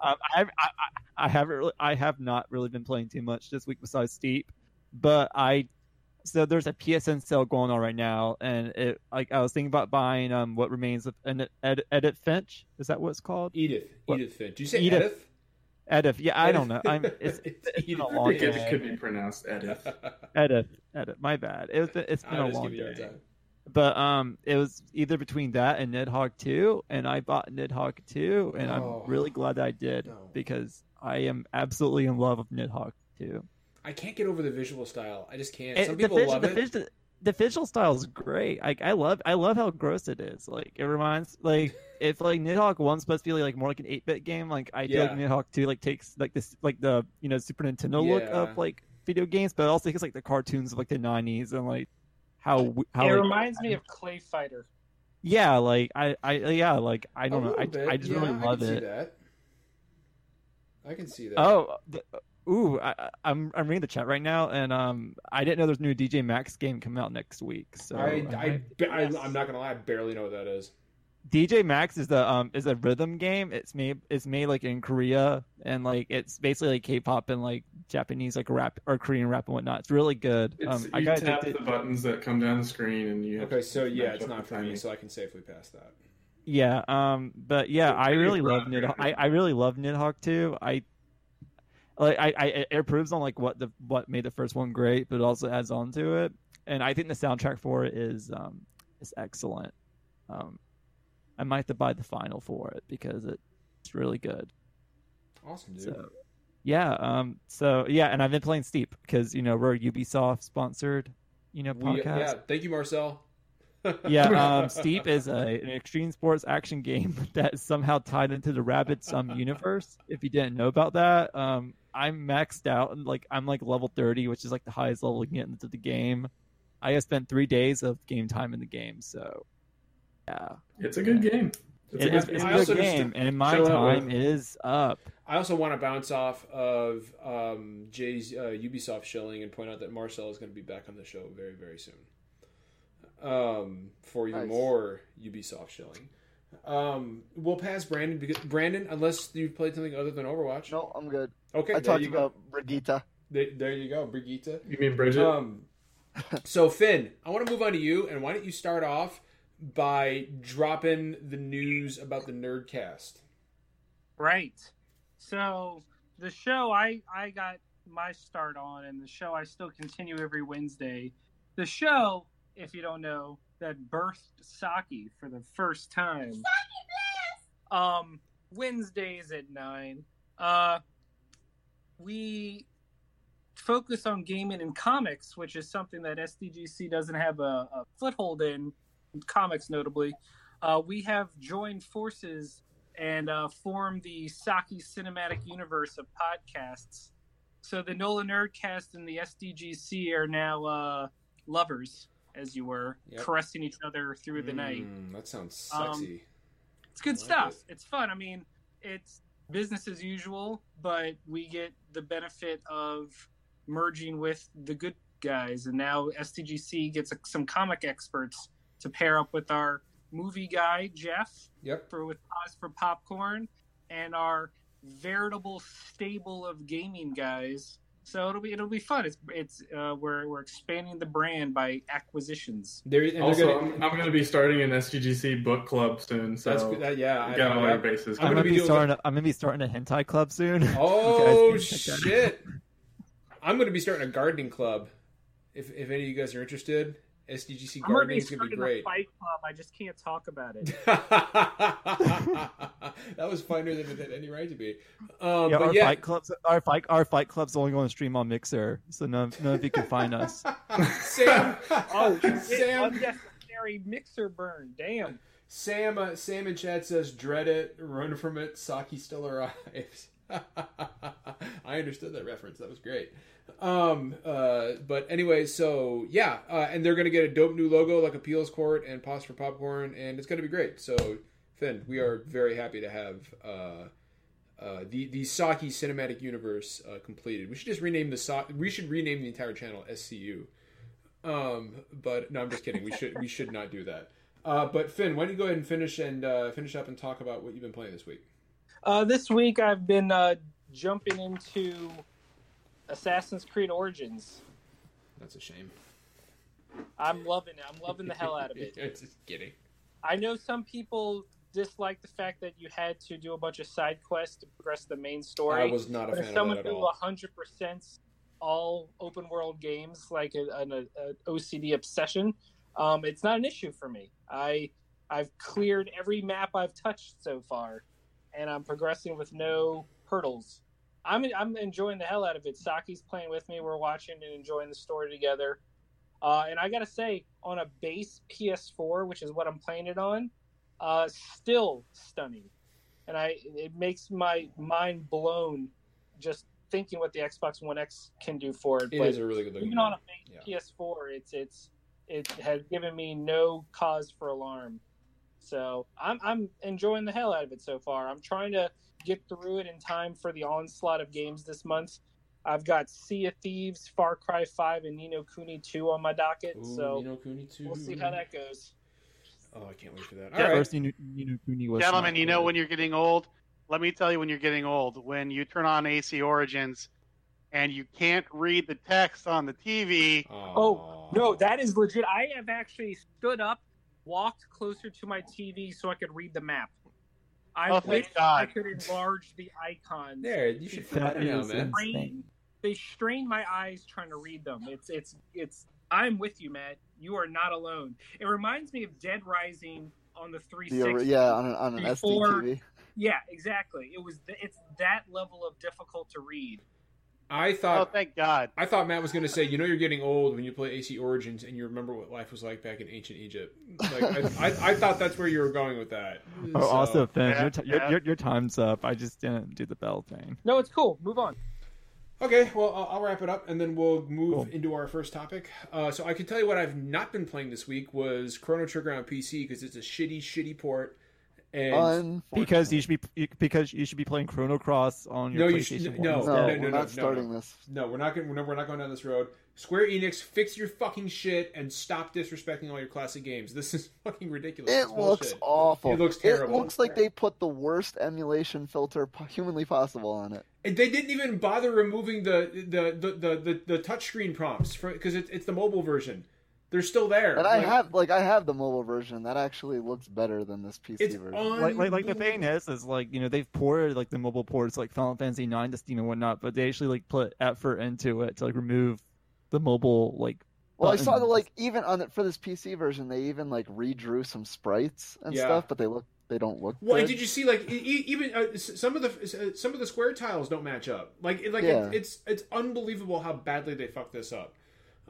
um, I, I, I, I haven't really, I have not really been playing too much this week besides Steep, but I so there's a PSN sale going on right now, and it like I was thinking about buying um what remains of an Ed, Edit Finch. Is that what it's called? Edith. What? Edith Finch. Did you say Edith. Edith? Edit. Yeah, I don't know. I'm *laughs* it's, It's it's been a Edith. long It day. could be pronounced Edith. *laughs* Edith. Edit. My bad. It was it's been I'll a long give you a day. time. But um, it was either between that and Nidhogg 2, and I bought Nidhogg 2, and Oh. I'm really glad that I did No. because I am absolutely in love with Nidhogg 2. I can't get over the visual style. I just can't. It- Some people vis- love the it. vis- the visual style is great. Like I love, I love how gross it is. Like it reminds, like *laughs* if like Nidhogg one's supposed to be like more like an eight bit game, like I feel like Yeah. Nidhogg two like takes like this like the you know Super Nintendo look of like video games, but also it's like the cartoons of like the nineties and like how how it like, reminds me of Clay Fighter. yeah, like I I yeah like I don't A know I, bit. I just Yeah, really love I can See it. that. I can see that. Oh, the, ooh, I, I- I'm I'm reading the chat right now, and um, I didn't know there's a new DJ Max game coming out next week. So I, I, might- ba- I, I'm not gonna lie. I barely know what that is. DJ Max is the um is a rhythm game. It's made it's made like in Korea and like it's basically like K-pop and like Japanese like rap or Korean rap and whatnot. It's really good. It's, um, I you got tap addicted. the buttons that come down the screen, and you. have Okay, to so yeah, it's not the for me, so I can safely pass that. Yeah, um, but yeah, So I take it really love Nidhogg. I. I really love Nidhogg too. I like I, I it improves on like what the what made the first one great, but it also adds on to it. And I think the soundtrack for it is um is excellent. Um, I might have to buy the final for it because it's really good. Awesome, dude. So yeah, um, so yeah, and I've been playing Steep because you know we're a Ubisoft sponsored, you know, We- podcast. yeah, thank you, Marcel. *laughs* yeah, um, Steep is a, an extreme sports action game *laughs* that is somehow tied into the Rabbids um, universe. If you didn't know about that, um, I'm maxed out and like I'm like level 30, which is like the highest level you can get into the game. I have spent three days of game time in the game, so yeah, It's a good game. It's it a is, good it's a I game. good game, and my show up time with- is up. I also want to bounce off of um, Jay's uh, Ubisoft shilling and point out that Marcel is going to be back on the show very, very soon. Um, for even Nice. more Ubisoft shilling. Um, we'll pass Brandon because Brandon, unless you've played something other than Overwatch. No, I'm good. Okay, I there talked you go. about Brigitte. There, there you go, Brigitte. You mean Bridget? Um, so Finn, I want to move on to you, and why don't you start off by dropping the news about the Nerdcast? Right. So the show I I got my start on, and the show I still continue every Wednesday. The show, if you don't know, that birthed Saki for the first time. Saki Blast! Um, Wednesdays at nine. Uh, we focus on gaming and comics, which is something that SDGC doesn't have a, a foothold in, comics notably. Uh, we have joined forces and uh, formed the Saki Cinematic Universe of podcasts. So the NOLA Nerdcast and the SDGC are now uh, lovers, as you were, Yep. caressing each other through the night. Mm, that sounds Um, sexy. It's good like stuff. it. It's fun. I mean, it's business as usual, but we get the benefit of merging with the good guys, and now SDGC gets some comic experts to pair up with our movie guy Jeff yep. for with Pause for Popcorn, and our veritable stable of gaming guys. So it'll be it'll be fun. It's it's uh, we're we're expanding the brand by acquisitions. There, and they're also, gonna- I'm, I'm going to be starting an SDGC book club soon, so that's that, yeah. I- got all I- your bases. I'm I'm, gonna gonna, be be doing starting. A, I'm gonna be starting a hentai club soon. *laughs* Oh can check that out. shit! I'm going to be starting a gardening club. If if any of you guys are interested, SDGC gardening is going to be great. a fight club. I just can't talk about it. *laughs* that was funnier than it had any right to be. Um, yeah, but our yeah, fight clubs. Our fight. Our fight clubs only going to stream on Mixer, so none, none of you can find us. *laughs* Sam. *laughs* Oh, Sam. unnecessary mixer burn. Damn. Sam. Uh, Sam in chat says, "Dread it, run from it. Saki still arrives." *laughs* I understood that reference. That was great. Um. Uh. But anyway, so yeah. Uh, and they're gonna get a dope new logo like Appeals Court and Pause for Popcorn, and it's gonna be great. So Finn, we are very happy to have. Uh, uh, the the Saki cinematic universe uh, completed. We should just rename the so- we should rename the entire channel SCU. Um, but no, I'm just kidding. We should we should not do that. Uh, but Finn, why don't you go ahead and finish and finish up and talk about what you've been playing this week? Uh, this week I've been uh, jumping into Assassin's Creed Origins. That's a shame. I'm loving it. I'm loving the hell out of it. *laughs* just kidding. I know some people dislike the fact that you had to do a bunch of side quests to progress the main story. I was not a but if fan of someone that at do all. hundred percent all open world games like a, an a, OCD obsession, um, it's not an issue for me. I I've cleared every map I've touched so far, and I'm progressing with no hurdles. I'm I'm enjoying the hell out of it. Saki's playing with me. We're watching and enjoying the story together. Uh, and I gotta say, on a base PS4, which is what I'm playing it on, uh, still stunning. And I it makes my mind blown just thinking what the Xbox One X can do for it. It but is a really good looking. even on a base PS4, it's it's it has given me no cause for alarm. So I'm I'm enjoying the hell out of it so far. I'm trying to get through it in time for the onslaught of games this month. I've got Sea of Thieves, Far Cry 5, and Ni no Kuni 2 on my docket. Ooh, so Ni no Kuni too. we'll see how that goes. Oh, I can't wait for that. All Yeah, right. First, Nino, Ni no Kuni was Gentlemen, you know when you're getting old? Let me tell you when you're getting old. When you turn on AC Origins and you can't read the text on the TV. Oh, No, that is legit. I have actually stood up, walked closer to my TV so I could read the map. I Oh, wish I could enlarge the icons. there. You should put That that now, man. insane. They strain my eyes trying to read them. It's it's it's. I'm with you, Matt. You are not alone. It reminds me of Dead Rising on the The, 360. yeah, on an, on an Before- SDTV. Yeah, exactly. It was. th- It's that level of difficult to read. I thought. Oh, thank God. I thought Matt was going to say, you know, you're getting old when you play AC Origins and you remember what life was like back in ancient Egypt. Like, I, I, I thought that's where you were going with that. Oh, So- also, Finn, Yeah, your, t- yeah. your, your, your time's up. I just didn't do the bell thing. No, it's cool. Move on. Okay, well, I'll, I'll wrap it up and then we'll move Cool. into our first topic. Uh, so I can tell you what I've not been playing this week was Chrono Trigger on PC because it's a shitty, shitty port. And Because you should be because you should be playing Chrono Cross on your No, you should- PlayStation. no, one no, we're no, not no, starting no. this. no, we're not going. We're not, we're not going down this road. Square Enix, fix your fucking shit and stop disrespecting all your classic games. This is *laughs* fucking ridiculous. It It's looks bullshit. awful. It looks terrible. It looks like they put the worst emulation filter humanly possible on it. And they didn't even bother removing the the the the, the, the touchscreen prompts because it's it's the mobile version. They're still there. And I Like, have like I have the mobile version that actually looks better than this PC it's version. on. Like, like, like the thing is, is like you know they've ported like the mobile ports like Final Fantasy Nine to Steam and whatnot, but they actually like put effort into it to like remove the mobile like. Well, I saw that like even on it for this PC version, they even like redrew some sprites and Yeah. stuff, but they look they don't look. Well, good. did you see like even uh, some of the uh, some of the square tiles don't match up. Like it, like Yeah. it, it's it's unbelievable how badly they fucked this up.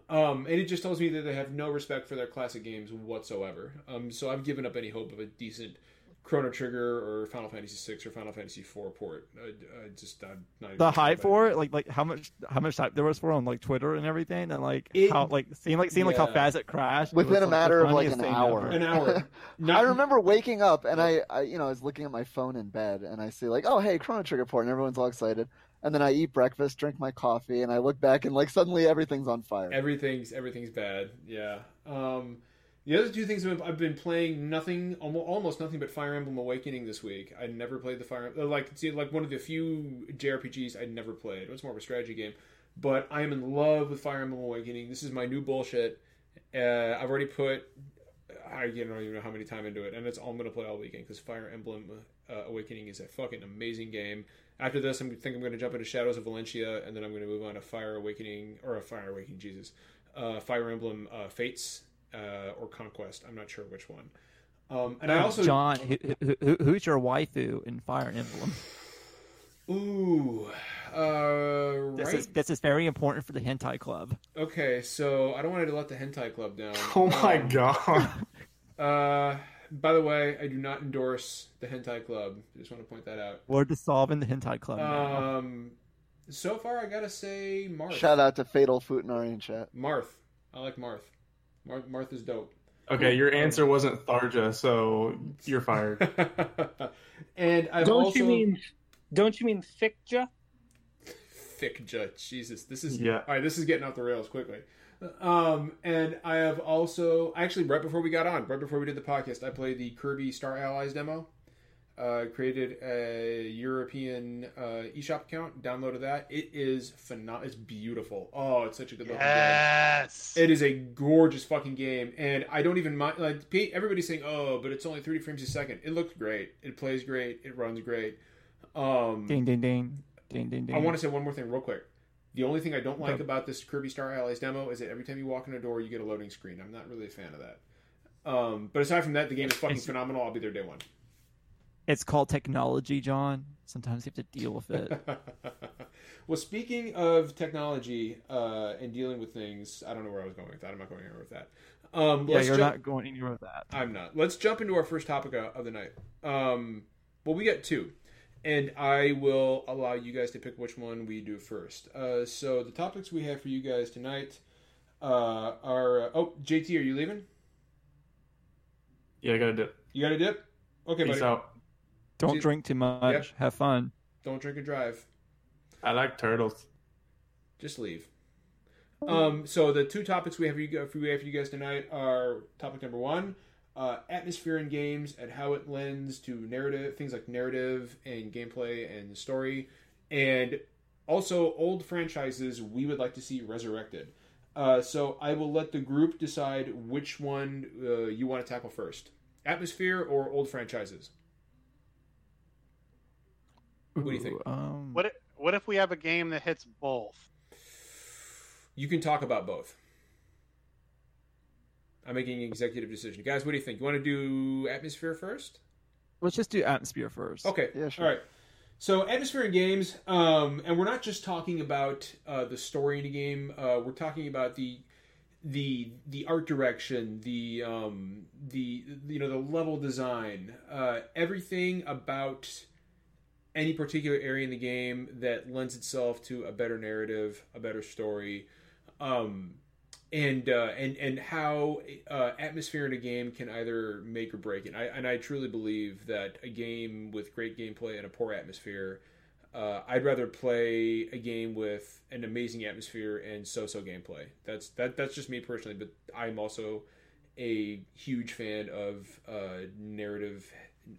Um, and it just tells me that they have no respect for their classic games whatsoever. Um, so I've given up any hope of a decent Chrono Trigger or Final Fantasy VI or Final Fantasy IV port. I, I just I'm not even The hype for it. it, like like how much how much hype there was for it on like Twitter and everything, and like It- how like seeing like seeing like how fast it crashed it Within was, a like, matter of, like, funniest an hour. ever. an hour. *laughs* I remember waking up and I, I, you know, I was looking at my phone in bed and I see like, oh hey, Chrono Trigger port, and everyone's all excited. And then I eat breakfast, drink my coffee, and I look back and like suddenly everything's on fire. Everything's everything's bad. Yeah. Um, the other two things I've, been playing nothing, almost, nothing but Fire Emblem Awakening this week. I never played the Fire uh, like see like one of the few JRPGs I'd never played. It was more of a strategy game, but I am in love with Fire Emblem Awakening. This is my new bullshit. Uh, I've already put I don't even know how many time into it, and it's all I'm to play all weekend because Fire Emblem uh, Awakening is a fucking amazing game. After this, I'm think I'm going to jump into Shadows of Valentia, and then I'm going to move on to Fire Awakening or a Fire Awakening, Jesus, uh, Fire Emblem uh, Fates uh, or Conquest. I'm not sure which one. Um, and I also John, who, who, who- who's your waifu in Fire Emblem? *sighs* ooh uh, This right. is this is very important for the hentai club. Okay, so I don't want to let the hentai club down. *laughs* Oh my Um, god. *laughs* Uh, by the way, I do not endorse the hentai club. I just want to point that out. We're dissolving the hentai club now. Um, so far, I gotta say Marth. Shout out to Fatal Futanari in chat. Marth. I like Marth. Marth, Marth is dope. Okay, your answer wasn't Tharja, so you're fired. *laughs* and I've don't also you mean? Don't you mean Thickja? thick judge. Jesus, this is Yeah. All right, this is getting off the rails quickly. Um, and I have also actually right before we got on, right before we did the podcast, I played the Kirby Star Allies demo. Uh, created a European uh, eShop account. Downloaded that. It is phenomenal. It's beautiful. Oh, it's such a good looking game. Yes. It is a gorgeous fucking game, and I don't even mind. Like pe- everybody's saying, "Oh, but it's only thirty frames a second. It looks great. It plays great. It runs great." Um, ding ding ding, ding ding ding. I want to say one more thing, real quick. The only thing I don't like about this Kirby Star Allies demo is that every time you walk in a door, you get a loading screen. I'm not really a fan of that. Um, but aside from that, the game is fucking It's- phenomenal. I'll be there day one. It's called technology, John. Sometimes you have to deal with it. *laughs* well, speaking of technology uh, and dealing with things, I don't know where I was going with that. I'm not going anywhere with that. Um, yeah, let's you're jump- not going anywhere with that. I'm not. Let's jump into our first topic uh, of the night. Um, well, we got two, and I will allow you guys to pick which one we do first. Uh, so the topics we have for you guys tonight uh, are. oh, JT, are you leaving? Yeah, I got to dip. You got a dip? Okay, Peace buddy. out. Don't See- drink too much. Yep. Have fun. Don't drink and drive. I like turtles. Just leave. Um, so the two topics we have, you, we have for you guys tonight are topic number one, uh, atmosphere in games and how it lends to narrative things like narrative and gameplay and story, and also old franchises we would like to see resurrected. Uh, so I will let the group decide which one uh, you want to tackle first: atmosphere or old franchises. What do you think? Ooh, Um, What if, what if we have a game that hits both? You can talk about both. I'm making an executive decision. Guys, what do you think? You want to do atmosphere first? Let's just do atmosphere first. Okay. Yeah, sure. All right. So atmosphere in games, um, and we're not just talking about uh, the story in a game. Uh, we're talking about the the the art direction, the um, the you know the level design, uh, everything about any particular area in the game that lends itself to a better narrative, a better story, um, and uh, and and how uh, atmosphere in a game can either make or break it. I, and I truly believe that a game with great gameplay and a poor atmosphere. Uh, I'd rather play a game with an amazing atmosphere and so-so gameplay. That's that. That's just me personally, but I'm also a huge fan of uh, narrative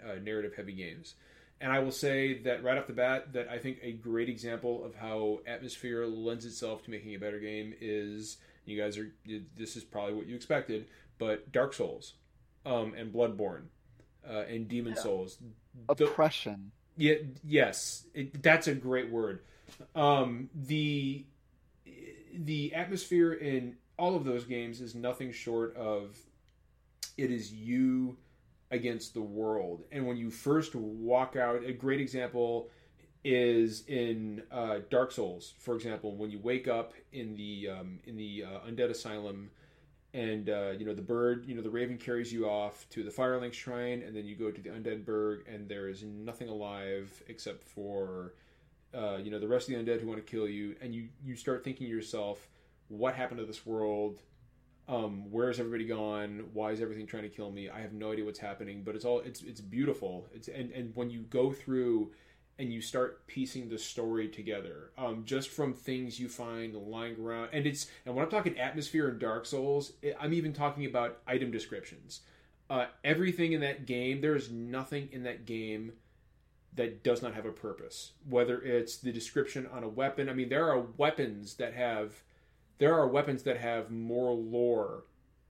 uh, narrative heavy games. And I will say that right off the bat, that I think a great example of how atmosphere lends itself to making a better game is you guys are this is probably what you expected, but Dark Souls, um, and Bloodborne, uh, and Demon Yeah. Souls. The- Oppression. yeah, yes, it, that's a great word. Um, the the atmosphere in all of those games is nothing short of it is you against the world. And when you first walk out, a great example is in uh, Dark Souls, for example, when you wake up in the um, in the uh, undead asylum. And uh, you know the bird, you know the raven carries you off to the Firelink Shrine, and then you go to the Undead Burg, and there is nothing alive except for uh, you know the rest of the undead who want to kill you, and you you start thinking to yourself, what happened to this world? Um, where is everybody gone? Why is everything trying to kill me? I have no idea what's happening, but it's all it's it's beautiful. It's and and when you go through and you start piecing the story together, um, just from things you find lying around, and it's and when I'm talking atmosphere in Dark Souls, I'm even talking about item descriptions. Uh, everything in that game, there is nothing in that game that does not have a purpose. Whether it's the description on a weapon, I mean, there are weapons that have there are weapons that have more lore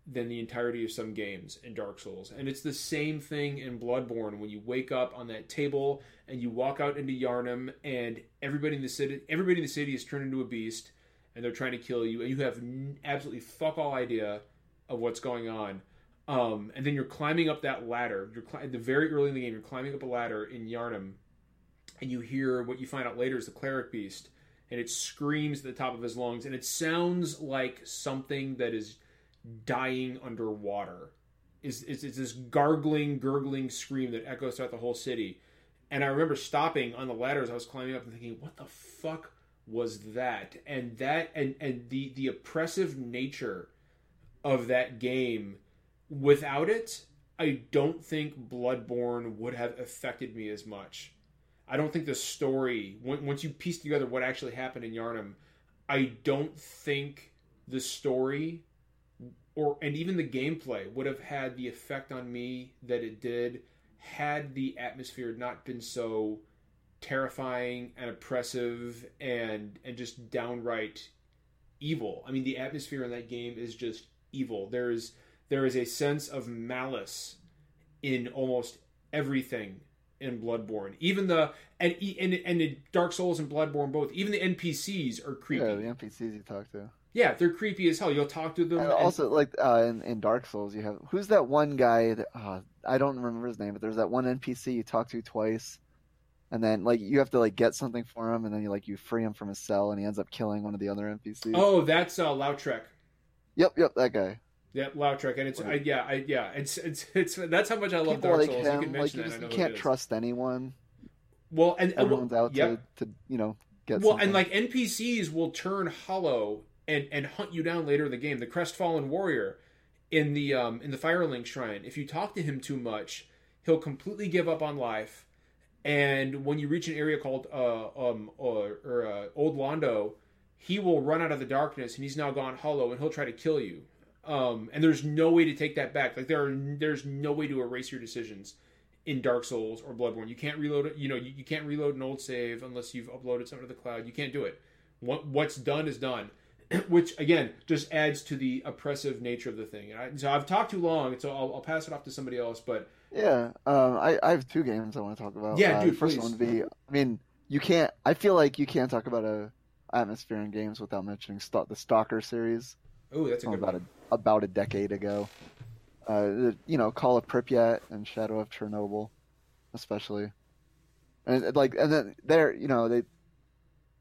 than the entirety of some games in Dark Souls. And it's the same thing in Bloodborne when you wake up on that table and you walk out into Yharnam and everybody in the city everybody in the city is turned into a beast and they're trying to kill you and you have absolutely fuck all idea of what's going on. Um, and then you're climbing up that ladder. You're at the very early in the game. You're climbing up a ladder in Yharnam, and you hear what you find out later is the cleric beast, and it screams at the top of his lungs, and it sounds like something that is dying underwater. Is it's, it's this gargling, gurgling scream that echoes throughout the whole city. And I remember stopping on the ladders I was climbing up and thinking, "What the fuck was that?" And that and and the the oppressive nature of that game. Without it, I don't think Bloodborne would have affected me as much. I don't think the story, once you piece together what actually happened in Yharnam, I don't think the story or and even the gameplay would have had the effect on me that it did had the atmosphere not been so terrifying and oppressive and and just downright evil. I mean, the atmosphere in that game is just evil. There's there is a sense of malice in almost everything in Bloodborne. Even the and and and in Dark Souls and Bloodborne both. Even the NPCs are creepy. Yeah, the NPCs you talk to. They're creepy as hell. You'll talk to them. And and- also, like uh, in, in Dark Souls, you have who's that one guy that uh, I don't remember his name, but there's that one NPC you talk to twice, and then like you have to like get something for him, and then you like you free him from his cell, and he ends up killing one of the other NPCs. oh, that's uh, Lautrec. Yep, yep, that guy. Yeah, Lautrec, and it's I, yeah, I, yeah, it's, it's it's that's how much I love People Dark like Souls. you him, can like mention you, that. just, you can't trust anyone. Well, and Everyone's out yep. to, to you know get well, something. and like NPCs will turn hollow and and hunt you down later in the game. The Crestfallen Warrior in the um in the Firelink Shrine. If you talk to him too much, he'll completely give up on life. And when you reach an area called uh um or, or uh, Old Londo, he will run out of the darkness and he's now gone hollow and he'll try to kill you. Um, and there's no way to take that back. Like there are there's no way to erase your decisions in Dark Souls or Bloodborne. You can't reload it. You know, you, you can't reload an old save unless you've uploaded something to the cloud. You can't do it. What what's done is done, *clears throat* which again just adds to the oppressive nature of the thing. And I, so I've talked too long, so I'll, I'll pass it off to somebody else. But Yeah, um, I, I have two games I want to talk about. Yeah, uh, dude, first please. one would be, I mean, you can't. I feel like you can't talk about a atmosphere in games without mentioning St- the Stalker series oh, that's a good about one. a about a decade ago. Uh, you know, Call of Pripyat and Shadow of Chernobyl, especially. and like and then there you know they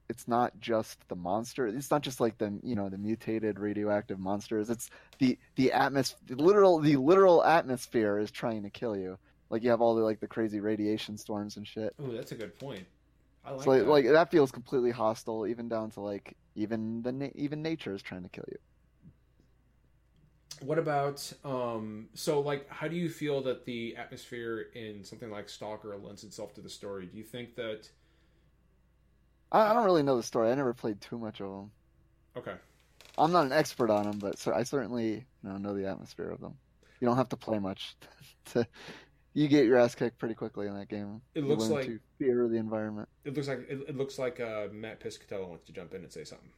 it's not just the monster it's not just like the you know the mutated radioactive monsters it's the the atmos the literal the literal atmosphere is trying to kill you like you have all the like the crazy radiation storms and shit Oh, that's a good point. I like so like, that. like that feels completely hostile even down to like even the na- even nature is trying to kill you What about um so like how do you feel that the atmosphere in something like Stalker lends itself to the story? Do you think that I, I don't really know the story i never played too much of them okay. i'm not an expert on them but i certainly you know, know the atmosphere of them you don't have to play much *laughs* to you get your ass kicked pretty quickly in that game It You looks like- to fear the environment It looks like it, it looks like uh, Matt Piscatella wants to jump in and say something.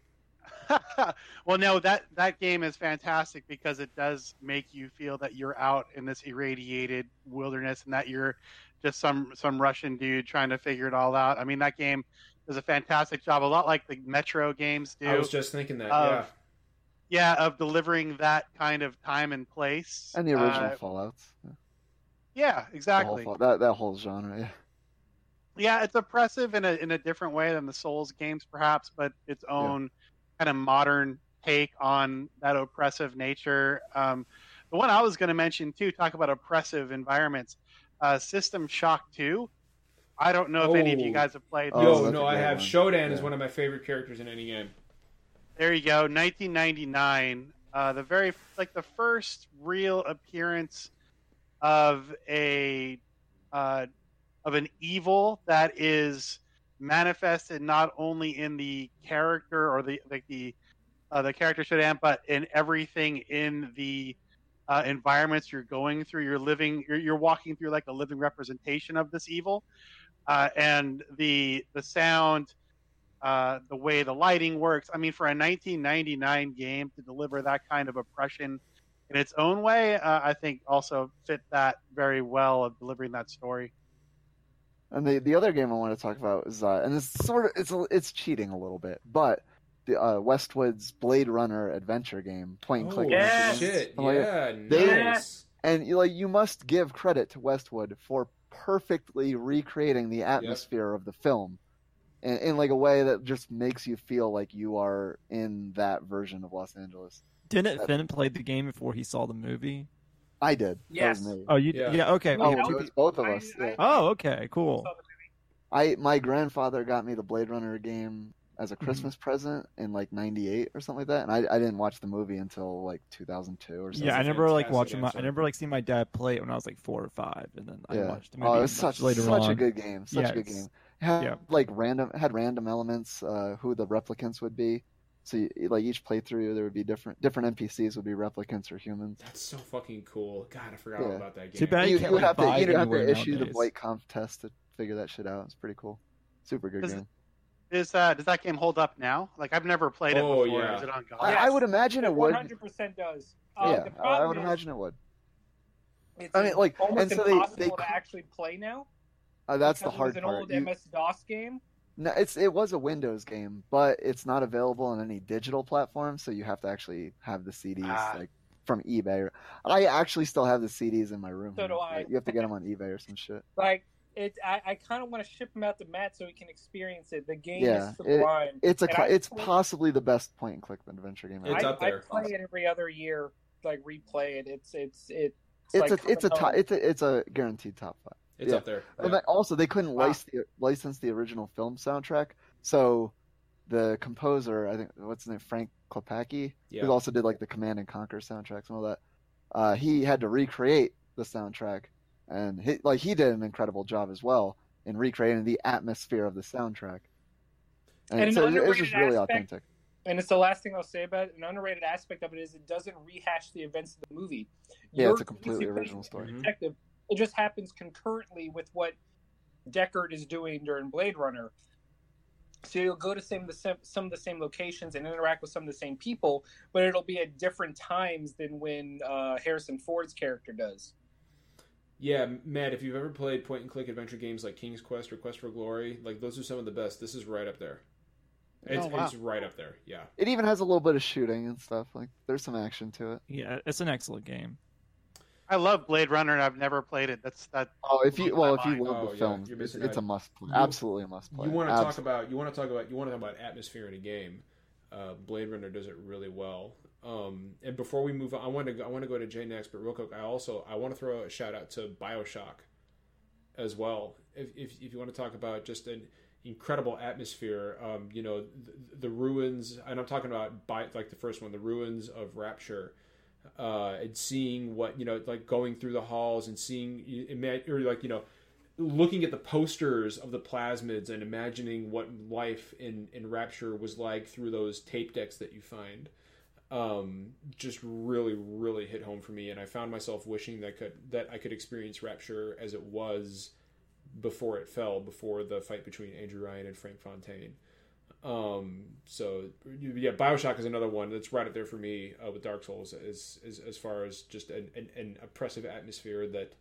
*laughs* well, no, that that game is fantastic because it does make you feel that you're out in this irradiated wilderness and that you're just some some Russian dude trying to figure it all out. I mean, that game does a fantastic job, a lot like the Metro games do. I was just thinking that. Of- yeah. yeah, of delivering that kind of time and place. and the original Uh, fallouts yeah, yeah, the whole exactly. Fall- that, that whole genre yeah yeah, it's oppressive in a in a different way than the Souls games, perhaps, but its own kind of modern take on that oppressive nature. Um, the one I was going to mention too, talk about oppressive environments. Uh, System Shock Two. I don't know if any of you Oh. guys have played. Oh, Yo, no, I have. one. Shodan is one of my favorite characters in any game. There you go, 1999. Uh, the very like the first real appearance of a uh, of an evil that is manifested not only in the character or the like the uh, the character Shodan, but in everything in the uh, environments you're going through. You're living, you're, you're walking through like a living representation of this evil, uh, and the the sound uh, the way the lighting works. I mean, for a 1999 game to deliver that kind of oppression in its own way, uh, I think also fit that very well of delivering that story. And the the other game I want to talk about is uh, and it's sort of it's it's cheating a little bit, but the uh, Westwood's Blade Runner adventure game, point and click. Oh, Yes. shit! Yeah. Yeah, They- nice. And you like you must give credit to Westwood for perfectly recreating the atmosphere of the film, in, in like a way that just makes you feel like you are in that version of Los Angeles. Didn't Finn play the game before he saw the movie? I did. Yes. Me. Oh, you Yeah. yeah, okay. Oh, we it was both of us. I- yeah. oh, okay, cool. Saw the movie. I my grandfather got me the Blade Runner game as Mm-hmm. a Christmas present in like '98 or something like that, and I, I didn't watch the movie until like 2002 or something. Yeah, I remember like fantastic watching my. I answer. remember like seeing my dad play it when I was like four or five, and then I watched the movie oh, it was such later such on. a good game. Such Yeah, a good game. Had yeah. like random had random elements, uh, who the replicants would be. So you, like each playthrough, there would be different different NPCs would be replicants or humans. That's so fucking cool. God, I forgot Yeah. about that game. Too bad you can't, you like, have to you have to anywhere issue the white comp test to figure that shit out. It's pretty cool. Super good Does it- game. Is uh, does that game hold up now? Like I've never played it Oh, before. yeah. Is it on God? I, I would imagine it would. 100% does. Uh, yeah, the I, I would is imagine it would. It's I mean, like, almost and so impossible they to actually play now. Uh, that's the hard it was an part. old You- MS DOS game. No, it's it was a Windows game, but it's not available on any digital platform, so you have to actually have the CDs Ah. like from eBay. I actually still have the CDs in my room. So do I. Like, you have to get them on eBay or some shit. Like it, I, I kind of want to ship him out to Matt so he can experience it. The game Yeah, is it- sublime. It's a And it's play- possibly the best point and click adventure game. It's I, up there. I play it every other year, like replay it. It's it's it's It's like a it's a top, it's a it's a guaranteed top five. It's yeah. up there. Yeah. then also, they couldn't Wow. license the, license the original film soundtrack, so the composer, I think, what's his name, Frank Klepacki, Yeah. who also did like the Command and Conquer soundtracks and all that. Uh, he had to recreate the soundtrack, and he, like he did an incredible job as well in recreating the atmosphere of the soundtrack. And, And so it, it was just really aspect- authentic. and it's the last thing I'll say about it. An underrated aspect of it is it doesn't rehash the events of the movie. Yeah, You're it's a completely original story. Detective. It just happens concurrently with what Deckard is doing during Blade Runner. So you'll go to some of the same, some of the same locations and interact with some of the same people, but it'll be at different times than when uh, Harrison Ford's character does. Yeah, Matt, if you've ever played point and click adventure games like King's Quest or Quest for Glory, like those are some of the best. This is right up there. It's, Oh, wow. it's right up there. Yeah. It even has a little bit of shooting and stuff. Like there's some action to it. Yeah, it's an excellent game. I love Blade Runner, and I've never played it. That's that. Oh, if you well, if you mind. love Oh, the yeah, films, you're it's, it's a must play. Absolutely a must play. You want to talk about you want to talk about you want to talk about atmosphere in a game. Uh, Blade Runner does it really well. Um, and before we move on, I want to I want to go to Jay next, but real quick, I also I want to throw a shout out to Bioshock as well. If if, if you want to talk about just an incredible atmosphere, um, you know the, the ruins, and I'm talking about by like the first one, the ruins of Rapture. Uh, and seeing what you know, like going through the halls and seeing, or like you know, looking at the posters of the plasmids and imagining what life in in Rapture was like through those tape decks that you find, um, just really really hit home for me. And I found myself wishing that could that I could experience Rapture as it was before it fell, before the fight between Andrew Ryan and Frank Fontaine. Um, so yeah, Bioshock is another one that's right up there for me uh, with Dark Souls as, as as far as just an, an, an oppressive atmosphere that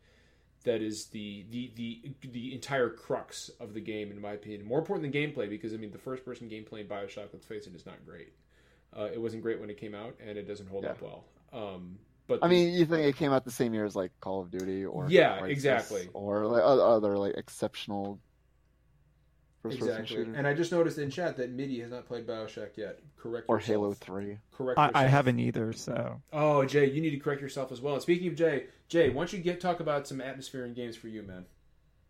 that is the, the the the entire crux of the game in my opinion. More important than gameplay because I mean the first person gameplay in Bioshock, let's face it, is not great. Uh, it wasn't great when it came out, and it doesn't hold Yeah. up well. Um, but I the- mean, you think it came out the same year as like Call of Duty or Yeah, Crysis exactly. or like o- other like exceptional exactly. And I just noticed in chat that MIDI has not played Bioshock yet. Correct. or yourself. Halo Three. Correct. I, I haven't either. So Oh, Jay, you need to correct yourself as well. And speaking of Jay, Jay, why don't you get talk about some atmosphere in games for you, man?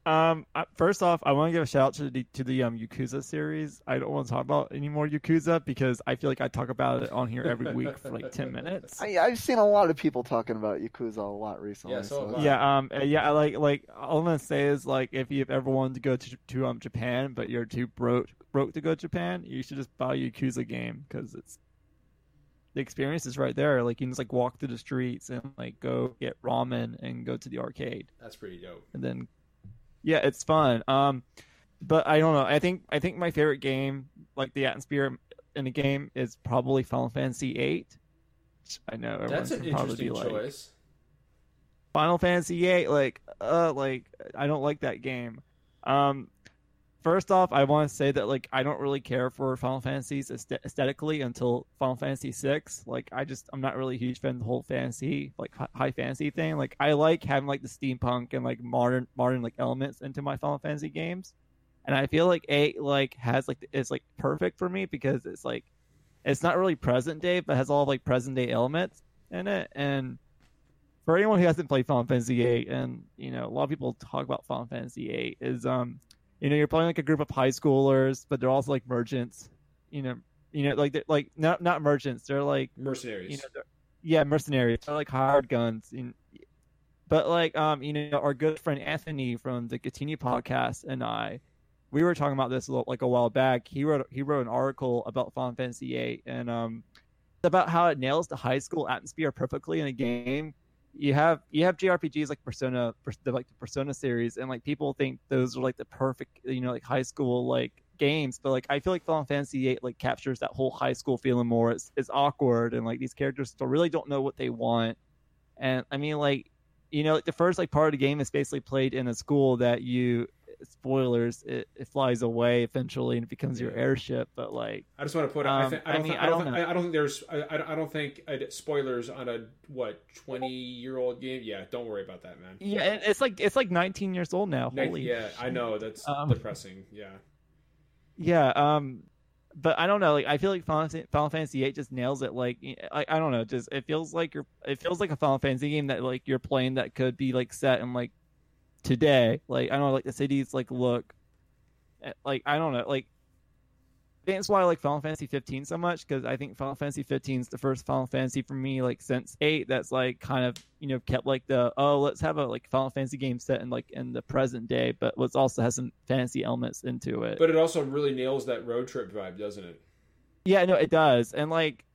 Um, first off, I want to give a shout out to the to the um Yakuza series. I don't want to talk about any more Yakuza because I feel like I talk about it on here every week for like ten minutes. I, I've seen a lot of people talking about Yakuza a lot recently. Yeah, so have I. Yeah, um, yeah, like like all I'm gonna say is like if you've ever wanted to go to to um Japan but you're too broke broke to go to Japan, you should just buy a Yakuza game because it's the experience is right there. Like you can just like walk through the streets and like go get ramen and go to the arcade That's pretty dope. and then yeah, it's fun. Um, but I don't know. I think I think my favorite game, like the atmosphere in the game, is probably Final Fantasy VIII. I know That's an interesting be like choice. Final Fantasy VIII. Like, uh, like I don't like that game. Um, first off, I want to say that like I don't really care for Final Fantasies aesthetically until Final Fantasy VI. Like, I just I'm not really a huge fan of the whole fantasy like high fantasy thing. Like, I like having like the steampunk and like modern modern like elements into my Final Fantasy games, and I feel like eight like has like is like perfect for me because it's like it's not really present day, but has all of, like present day elements in it and for anyone who hasn't played Final Fantasy VIII, and you know, a lot of people talk about Final Fantasy VIII, is um, you know, you're playing like a group of high schoolers, but they're also like merchants. You know, you know, like they're like not not merchants. They're like Mercenaries. you know, yeah, mercenaries. They're like hired guns. In, but like um, you know, our good friend Anthony from the Continue podcast and I, we were talking about this a little, like a while back. He wrote he wrote an article about Final Fantasy VIII and um, about how it nails the high school atmosphere perfectly in a game you have you have JRPGs like Persona, like the Persona series, and like people think those are like the perfect, you know, like high school like games. But like I feel like Final Fantasy VIII like captures that whole high school feeling more. It's it's awkward, and like these characters still really don't know what they want. And I mean, like you know, like the first like part of the game is basically played in a school that you spoilers it, it flies away eventually and it becomes your airship. But like I just want to put out. I, Um, think, I I don't. mean, think, I I don't. don't think. I don't think there's. I, I I don't think spoilers on a what twenty year old game. Yeah, don't worry about that, man. yeah, and it's like it's like 19 years old now. Night- Holy yeah, I know that's Um, depressing. Yeah, Yeah, um, but I don't know. Like, I feel like Final, Fan- Final Fantasy VIII just nails it. Like, I, I don't know. Just it feels like you're. It feels like a Final Fantasy game that like you're playing that could be like set in like today. Like, I don't know. Like the cities like look. eh, Like I don't know. Like. That's why I like Final Fantasy 15 so much because I think Final Fantasy 15 is the first Final Fantasy for me like since eight that's like kind of you know kept like the oh let's have a like Final Fantasy game set in like in the present day but let's also has some fantasy elements into it. but it also really nails that road trip vibe, doesn't it? Yeah, no, it does. And like,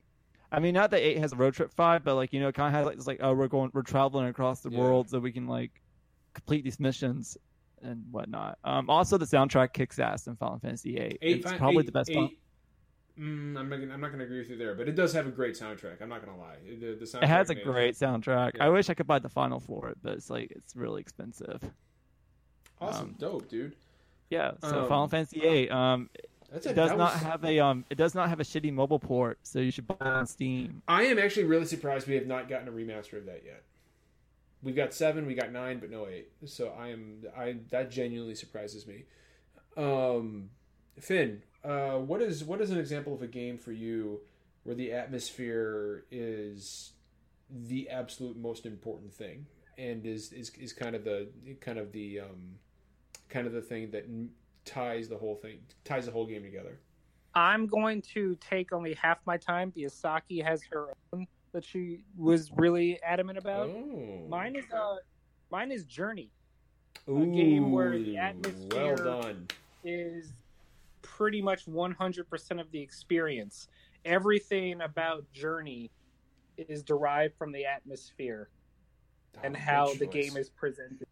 I mean, not that eight has a road trip vibe, but like, you know, kind of has like this, like, oh, we're going, we're traveling across the Yeah. world so we can like complete these missions and whatnot. Um, also the soundtrack kicks ass in Final Fantasy VIII. Eight, it's probably eight- the best. eight- Final- Mm, I'm not. Gonna, I'm not going to agree with you there, but it does have a great soundtrack. I'm not going to lie. The, the soundtrack it has a great soundtrack. Yeah. I wish I could buy the final for it, but it's like it's really expensive. Awesome, um, dope, dude. Yeah, so Um, Final Fantasy VIII. Um, it it. does That not was- have a um, it does not have a shitty mobile port, so you should buy it on Steam. I am actually really surprised we have not gotten a remaster of that yet. We've got seven, we got nine, but no eight. So I am I that genuinely surprises me. Um, Finn, uh, what is what is an example of a game for you where the atmosphere is the absolute most important thing and is is, is kind of the kind of the um, kind of the thing that ties the whole thing ties the whole game together. I'm going to take only half my time because Saki has her own that she was really adamant about. Oh, Mine is uh, mine is Journey. Ooh, game where the atmosphere- Well done. Is pretty much 100% of the experience. Everything about Journey is derived from the atmosphere and Oh, how the game is presented.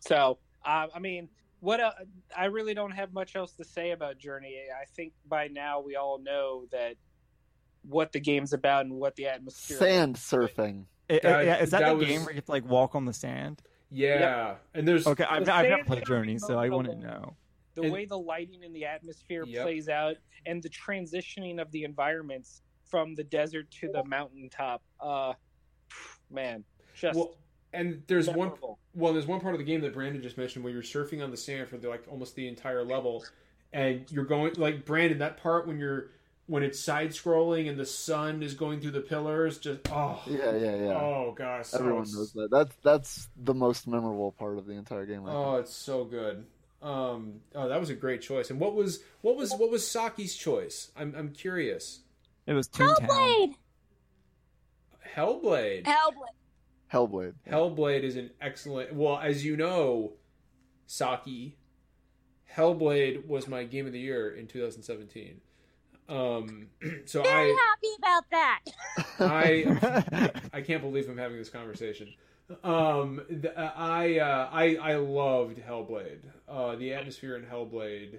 So, uh, I mean, what uh, I really don't have much else to say about Journey. I think by now we all know that what the game's about and what the atmosphere. Sand surfing. It- That- yeah, is that, that the was- game where you have to like walk on the sand? Yeah, and there's Okay, I've, The I've not played Journey, so I want to know. the And- way the lighting in the atmosphere Yep. plays out and the transitioning of the environments from the desert to the mountaintop. Uh, man, just well, and there's one well, there's one part of the game that Brandon just mentioned where you're surfing on the sand for the, like almost the entire level, and you're going like Brandon that part when you're when it's side scrolling and the sun is going through the pillars. Just oh Yeah, yeah, yeah. oh gosh, so Everyone knows that. That's that's the most memorable part of the entire game. I think. Oh, it's so good. Um, oh, that was a great choice. And what was what was what was Saki's choice? I'm I'm curious. It was Toontown. Hellblade! Hellblade. Hellblade. Hellblade. Hellblade is an excellent. Well, as you know, Saki, Hellblade was my game of the year in 2017. Um, *clears throat* so Very I happy about that. I *laughs* I can't believe I'm having this conversation. Um, th- I uh, I I loved Hellblade. Uh, the atmosphere in Hellblade,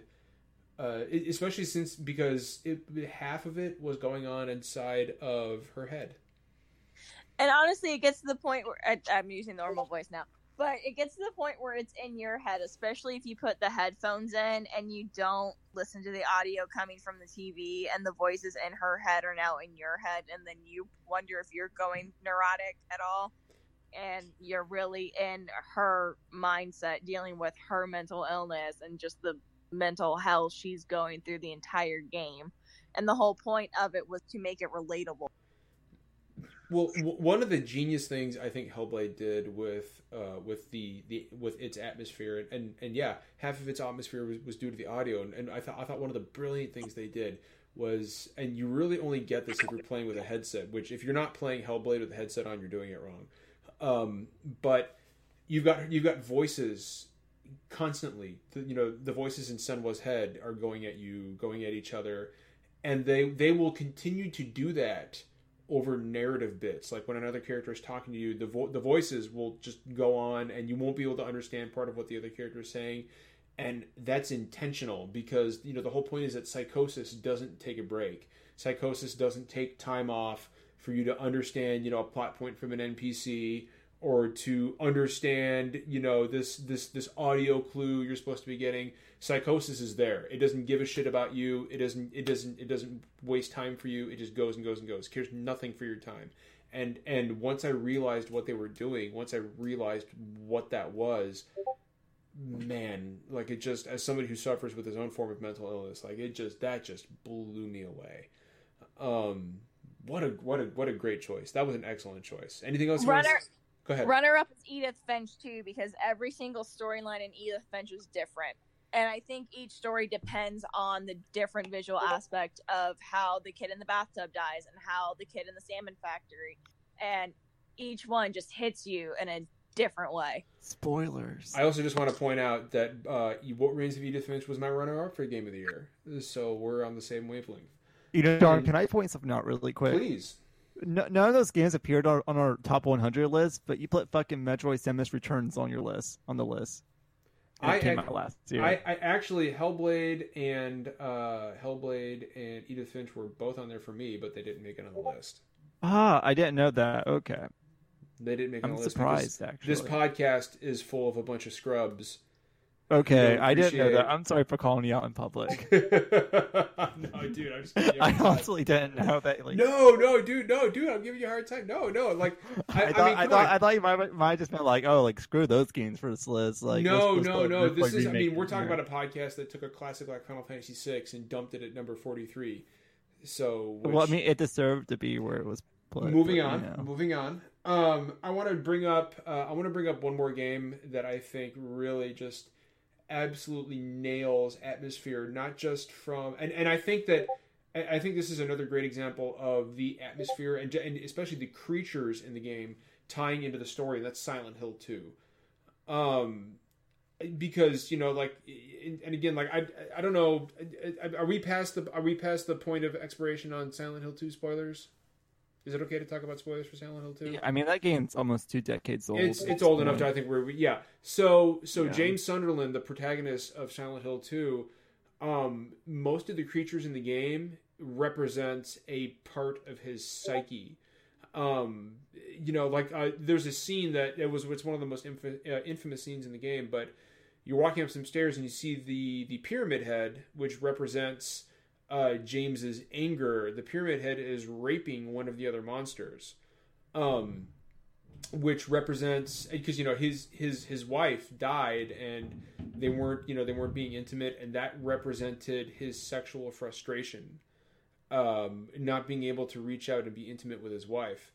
uh, especially since because it half of it was going on inside of her head. And honestly, it gets to the point where I, I'm using normal voice now, but it gets to the point where it's in your head, especially if you put the headphones in and you don't listen to the audio coming from the TV, and the voices in her head are now in your head, and then you wonder if you're going neurotic at all, and you're really in her mindset, dealing with her mental illness and just the mental hell she's going through the entire game. And the whole point of it was to make it relatable. Well, one of the genius things I think Hellblade did with uh, with the, the with its atmosphere and, and, and yeah, half of its atmosphere was, was due to the audio, and, and I thought I thought one of the brilliant things they did was, and you really only get this if you're playing with a headset. Which if you're not playing Hellblade with a headset on, you're doing it wrong. Um, but you've got you've got voices constantly. The, you know, the voices in Senua's head are going at you, going at each other, and they they will continue to do that over narrative bits. Like when another character is talking to you, the vo- the voices will just go on, and you won't be able to understand part of what the other character is saying. And that's intentional because you know the whole point is that psychosis doesn't take a break. Psychosis doesn't take time off for you to understand, you know, a plot point from an NPC or to understand, you know, this this this audio clue you're supposed to be getting. Psychosis is there. It doesn't give a shit about you. It doesn't it doesn't it doesn't waste time for you. It just goes and goes and goes. Cares nothing for your time. And and once I realized what they were doing, once I realized what that was, man, like it just as somebody who suffers with his own form of mental illness, like it just that just blew me away. Um what a what a what a great choice. That was an excellent choice. Anything else? you Runner, s- Go ahead. runner up is Edith Finch too, because every single storyline in Edith Finch is different, and I think each story depends on the different visual aspect of how the kid in the bathtub dies and how the kid in the salmon factory, and each one just hits you in a different way. Spoilers. I also just want to point out that uh, What Remains of Edith Finch was my runner-up for Game of the Year, so we're on the same wavelength. You know, Don, can I point something out really quick? Please, No, none of those games appeared on, on our top 100 list, but you put fucking Metroid Samus Returns on your list, on the list. I came ac- out last year. I, I actually Hellblade and uh, Hellblade and Edith Finch were both on there for me, but they didn't make it on the list. Ah, I didn't know that. Okay. They didn't make it on I'm the list. surprised, actually. This podcast is full of a bunch of scrubs Okay, I didn't know that. I'm sorry for calling you out in public. *laughs* no, dude, I'm just giving you a *laughs* I honestly didn't know that. Like, No, no, dude, no, dude, I'm giving you a hard time. No, no, like I, I, I, thought, mean, I, thought, on. I thought you might, might just meant like, oh, like screw those games for this list. Like, no, let's- let's no, no. This is. I mean, we're talking here. about a podcast that took a classic like Final Fantasy VI and dumped it at number forty-three. So, Well, I mean, it deserved to be where it was put. moving but, on, you know. moving on. Um, I want to bring up. Uh, I want to bring up one more game that I think really just absolutely nails atmosphere. Not just from, and and I think that. I think this is another great example of the atmosphere and, and especially the creatures in the game tying into the story. and That's Silent Hill 2. Um, because you know, like, and again, like I, I don't know, are we past the are we past the point of expiration on Silent Hill 2 spoilers? Is it okay to talk about spoilers for Silent Hill 2? Yeah, I mean, that game's almost two decades old. It's it's old enough to I think we're yeah. So so Yeah. James Sunderland, the protagonist of Silent Hill 2, um, most of the creatures in the game represents a part of his psyche. Um, you know, like uh, there's a scene that it was it's one of the most inf- uh, infamous scenes in the game, but you're walking up some stairs and you see the the pyramid head, which represents uh, James's anger. The pyramid head is raping one of the other monsters. Um, which represents because you know his his his wife died and they weren't you know they weren't being intimate and that represented his sexual frustration um not being able to reach out and be intimate with his wife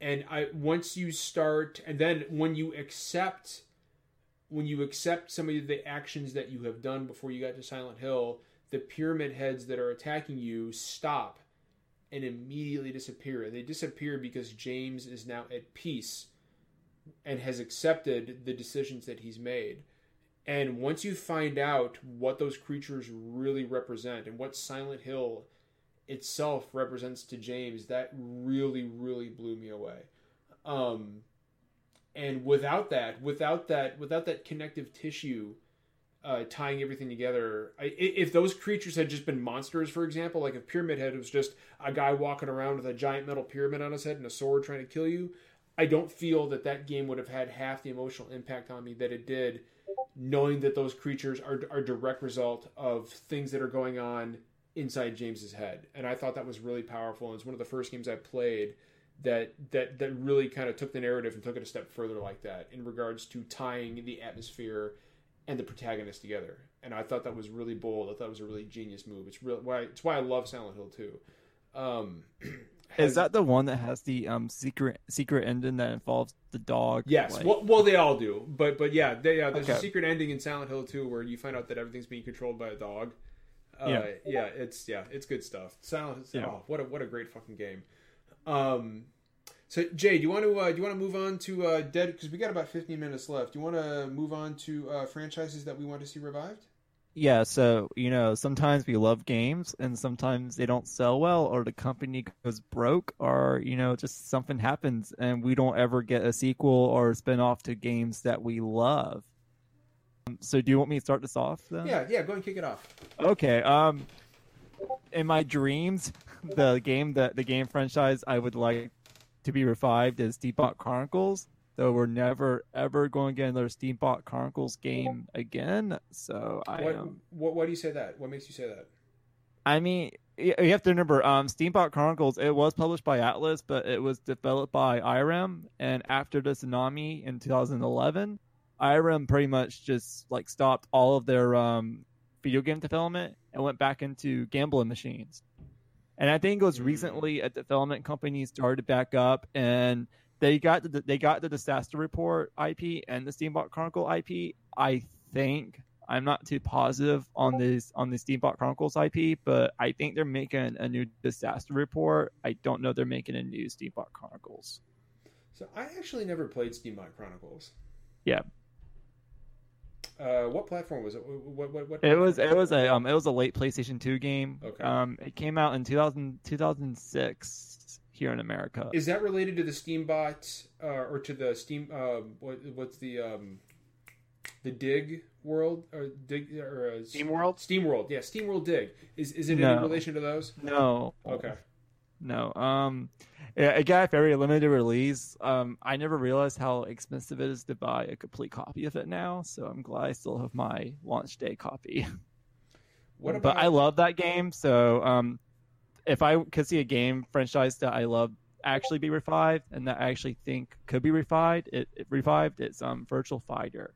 and i once you start and then when you accept when you accept some of the actions that you have done before you got to silent hill the pyramid heads that are attacking you stop and immediately disappear. They disappear because James is now at peace and has accepted the decisions that he's made. And once you find out what those creatures really represent and what Silent Hill itself represents to James, that really, really blew me away. Um, and without that, without that, without that connective tissue uh, tying everything together. I, if those creatures had just been monsters, for example, like if Pyramid Head was just a guy walking around with a giant metal pyramid on his head and a sword trying to kill you, I don't feel that that game would have had half the emotional impact on me that it did, knowing that those creatures are are direct result of things that are going on inside James's head. And I thought that was really powerful. And it's one of the first games I played that that that really kind of took the narrative and took it a step further like that in regards to tying the atmosphere and the protagonist together. And I thought that was really bold. I thought it was a really genius move. It's real why it's why I love Silent Hill too. Um, *clears throat* Is that the one that has the um secret secret ending that involves the dog? Yes, like- well, well, they all do, but but yeah, they, yeah. There's a secret ending in Silent Hill too, where you find out that everything's being controlled by a dog. Uh, Yeah. yeah, it's yeah, it's good stuff. Silent, Yeah. oh, what a what a great fucking game. Um, so Jay, do you want to uh, do you want to move on to uh, Dead? Because we got about 15 minutes left. Do you want to move on to uh, franchises that we want to see revived? Yeah, so you know, sometimes we love games and sometimes they don't sell well or the company goes broke or you know, just something happens and we don't ever get a sequel or spin off to games that we love. Um, So do you want me to start this off then? Yeah, yeah. Go and kick it off. Okay. Um in my dreams, *laughs* the game that the game franchise I would like to be revived as Steambot Chronicles. Though we're never ever going to get another Steambot Chronicles game again. So I What, um, what why do you say that? What makes you say that? I mean, you have to remember, um, Steambot Chronicles. It was published by Atlus, but it was developed by IREM. And after the tsunami in 2011, IREM pretty much just like stopped all of their um, video game development and went back into gambling machines. And I think it was Mm. recently a development company started back up, and they got the they got the disaster report IP and the Steambot Chronicle IP. I think I'm not too positive on this on the Steambot Chronicles IP, but I think they're making a new disaster report. I don't know they're making a new Steambot Chronicles. So I actually never played Steambot Chronicles. Yeah. Uh, what platform was it? What what what? It was it was a um it was a late PlayStation 2 game. Okay. Um, it came out in 2000, 2006 here in America. Is that related to the Steambot uh, or to the Steam? Uh, what what's the um, the Dig world or Dig or uh, Steam World? Steam World? Yeah, Steam World Dig. Is is it No. in relation to those? no. Okay. No. Um Yeah, it got a very limited release. Um, I never realized how expensive it is to buy a complete copy of it now, so I'm glad I still have my launch day copy. What about? but I love that game, so um, if I could see a game franchise that I love actually be revived and that I actually think could be revived, it, it revived. It's um Virtual Fighter.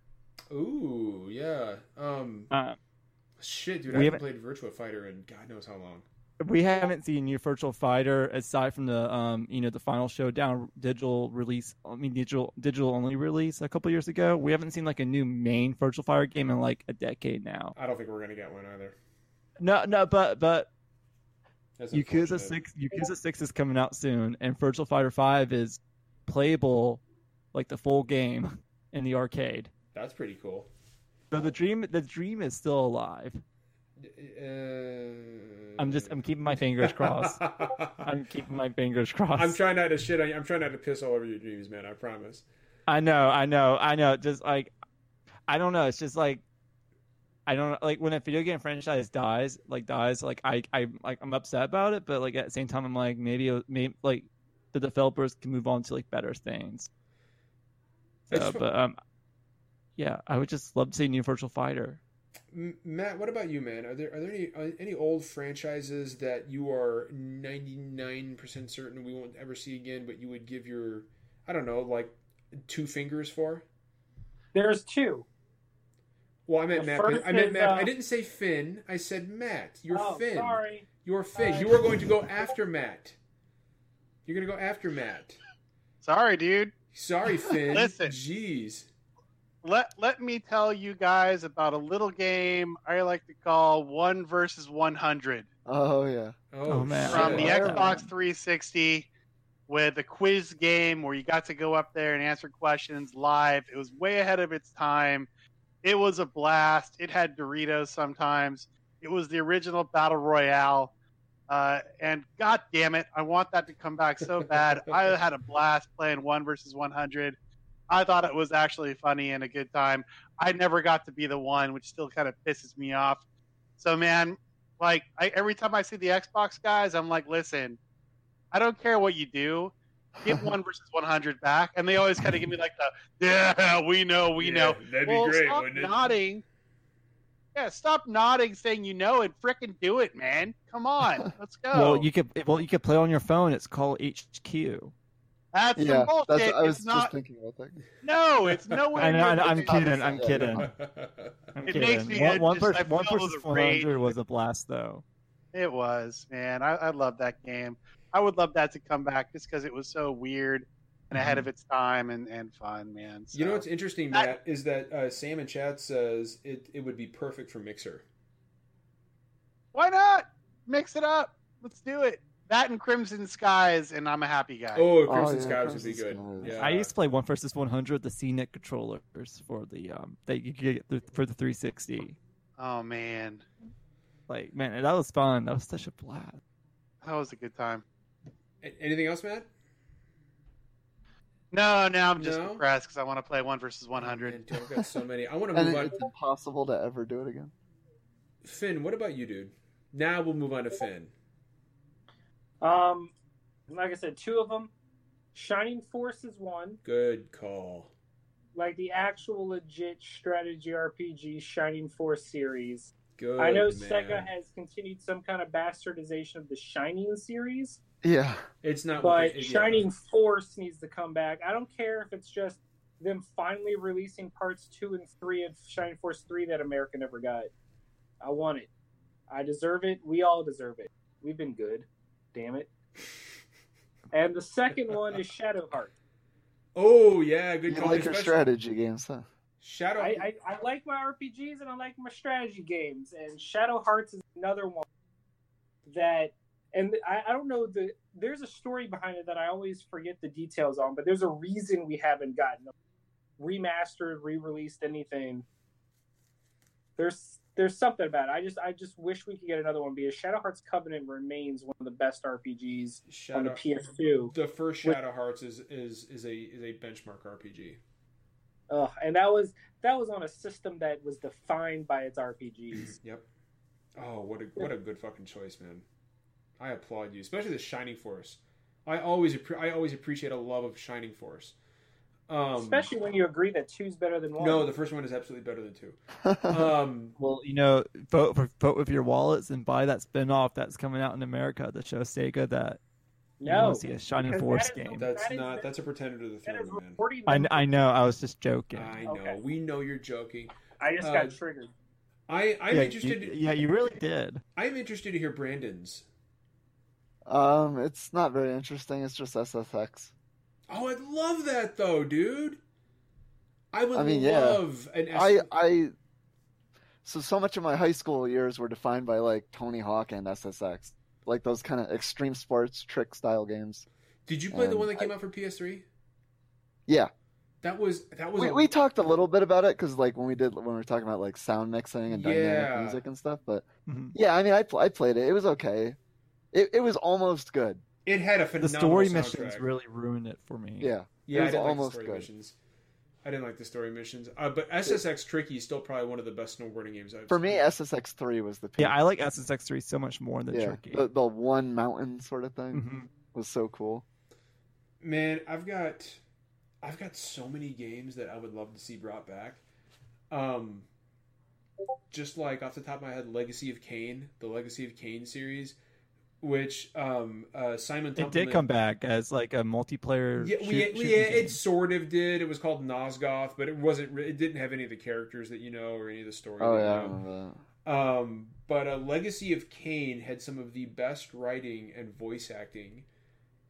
Ooh, yeah. Um, Uh, shit, dude, I haven't- played Virtual Fighter in God knows how long. We haven't seen new Virtual Fighter aside from the um you know the final showdown digital release. I mean digital digital only release a couple years ago. We haven't seen like a new main Virtual Fighter game in like a decade now. I don't think we're gonna get one either. No, no, but but That's Yakuza six Yakuza six is coming out soon, and Virtual Fighter five is playable like the full game in the arcade. That's pretty cool. So the dream the dream is still alive. Uh, I'm just I'm keeping my fingers crossed. *laughs* I'm keeping my fingers crossed. I'm trying not to shit on you. I'm trying not to piss all over your dreams, man. I promise. I know, I know, I know. Just like I don't know. It's just like I don't know. like when a video game franchise dies, like dies. Like I, I, like I'm upset about it, but like at the same time, I'm like maybe, maybe like the developers can move on to like better things. So, but um, yeah, I would just love to see a new Virtual Fighter. M- Matt, what about you, man? Are there are there any are any old franchises that you are 99% certain we won't ever see again, but you would give your I don't know, like two fingers for? There's two. Well, I meant The Matt. first I meant is, Matt. uh, I didn't say Finn. I said Matt. You're oh, Finn. sorry. You're Finn. Sorry. You are going to go after Matt. You're going to go after Matt. Sorry, dude. Sorry, *laughs* Finn. Listen. Jeez. Let let me tell you guys about a little game I like to call One versus One Hundred. Oh yeah. Oh, Oh, man. from the Xbox 360 with a quiz game where you got to go up there and answer questions live. It was way ahead of its time. It was a blast. It had Doritos sometimes. It was the original Battle Royale. Uh, and god damn it, I want that to come back so bad. I *laughs* had a blast playing one versus 100. I thought it was actually funny and a good time. I never got to be the one, which still kind of pisses me off. So, man, like I, every time I see the Xbox guys, I'm like, listen, I don't care what you do. Give *laughs* one versus 100 back, and they always kind of give me like the yeah, we know, we know. That'd well, stop nodding. Yeah, stop nodding, saying you know, and frickin' do it, man. Come on, *laughs* let's go. Well, you could well you could play on your phone. It's called HQ. That's some Yeah, bullshit. that's. I was it's just not. thinking about that. No, it's nowhere. I know, near I know, the I'm kidding. I'm *laughs* kidding. I'm It kidding. makes me one, one, just- versus, one feel versus the rage. 100 was a blast, though. It was, man. I, I love that game. I would love that to come back just because it was so weird and ahead of its time and, and fun, man. You know what's interesting, I- Matt, is that uh, Sam in chat says it, it would be perfect for Mixer. Why not mix it up? Let's do it. That and Crimson Skies, and I'm a happy guy. Oh, Oh, Crimson yeah, Skies would be good. Skies. Yeah. I used to play one versus 100, the CNET controllers for the um that you get for the 360. Oh man, Like, man, that was fun. That was such a blast. that was a good time. A- Anything else, Matt? No, now I'm just No? depressed because I want to play one versus One Hundred. man, dude, I've got so many. I want to move it- on. it's impossible to ever do it again. Finn, what about you, dude? Now we'll move on to Finn. Um, like I said, two of them. Shining Force is one, Good call. like the actual legit strategy RPG Shining Force series. Good. I know man. Sega has continued some kind of bastardization of the Shining series, Yeah. It's not. what but they- yeah. Shining Force needs to come back. I don't care if it's just them finally releasing parts two and three of Shining Force three that America never got. I want it. I deserve it. We all deserve it. We've been good. Damn it. And the second one is Shadowheart. Oh yeah, good You call. like your Especially- strategy games, huh? Shadow. I, I, I like my RPGs and I like my strategy games, and Shadow Hearts is another one that, and I, I don't know the there's a story behind it that I always forget the details on, but there's a reason we haven't gotten remastered, re-released anything. There's there's something about it. I just I just wish we could get another one because Shadow Hearts Covenant remains one of the best RPGs on the PS2. The first With- Shadow Hearts is is is a is a benchmark RPG. Ugh, and that was that was on a system that was defined by its RPGs. *clears throat* Yep. Oh, what a what a good fucking choice, man. I applaud you, especially the Shining Force. I always appre- I always appreciate a love of Shining Force. Um, Especially when you agree that two's better than one. no, the first one is absolutely better than two. *laughs* Um, Well, you know, vote for, vote with your wallets and buy that spin-off that's coming out in America that shows Sega that no. want see a Shining Force that is- game. that's That is- not that's a pretender to the That is throne, man. I, I know. I was just joking. I know. Okay. We know you're joking. I just uh, got triggered. I I'm yeah, interested. You, yeah, you really did. I'm interested to hear Brandon's. um, it's not very interesting. It's just SSX. Oh, I'd love that though, dude. I would I mean, yeah. love an S- I I so so much of my high school years were defined by like Tony Hawk and SSX, like those kind of extreme sports trick style games. Did you play the one that came I- out for PS3? Yeah, That was that was we, a- we talked a little bit about it because like when we did when we were talking about like sound mixing and dynamic Yeah. music and stuff. But Mhm. yeah, I mean, I I played it. It was okay. It it was almost good. It had a phenomenal. The story soundtrack. missions really ruined it for me. Yeah, Yeah, it I was didn't like almost the story good. missions. I didn't like the story missions, uh, but SSX Tricky is still probably one of the best snowboarding games I've for seen. me, SSX three was the peak. Yeah, I like SSX3 so much more than yeah, Tricky. the, the one mountain sort of thing Mhm. was so cool. Man, I've got I've got so many games that I would love to see brought back. Um just like off the top of my head, Legacy of Kain, the Legacy of Kain series, which um uh Simon It did come back as like a multiplayer. Yeah, shoot- we, shooting yeah, it sort of did. It was called Nosgoth, but it wasn't. It didn't have any of the characters that you know or any of the story. Oh yeah, I remember that. Um, but a Legacy of Kain had some of the best writing and voice acting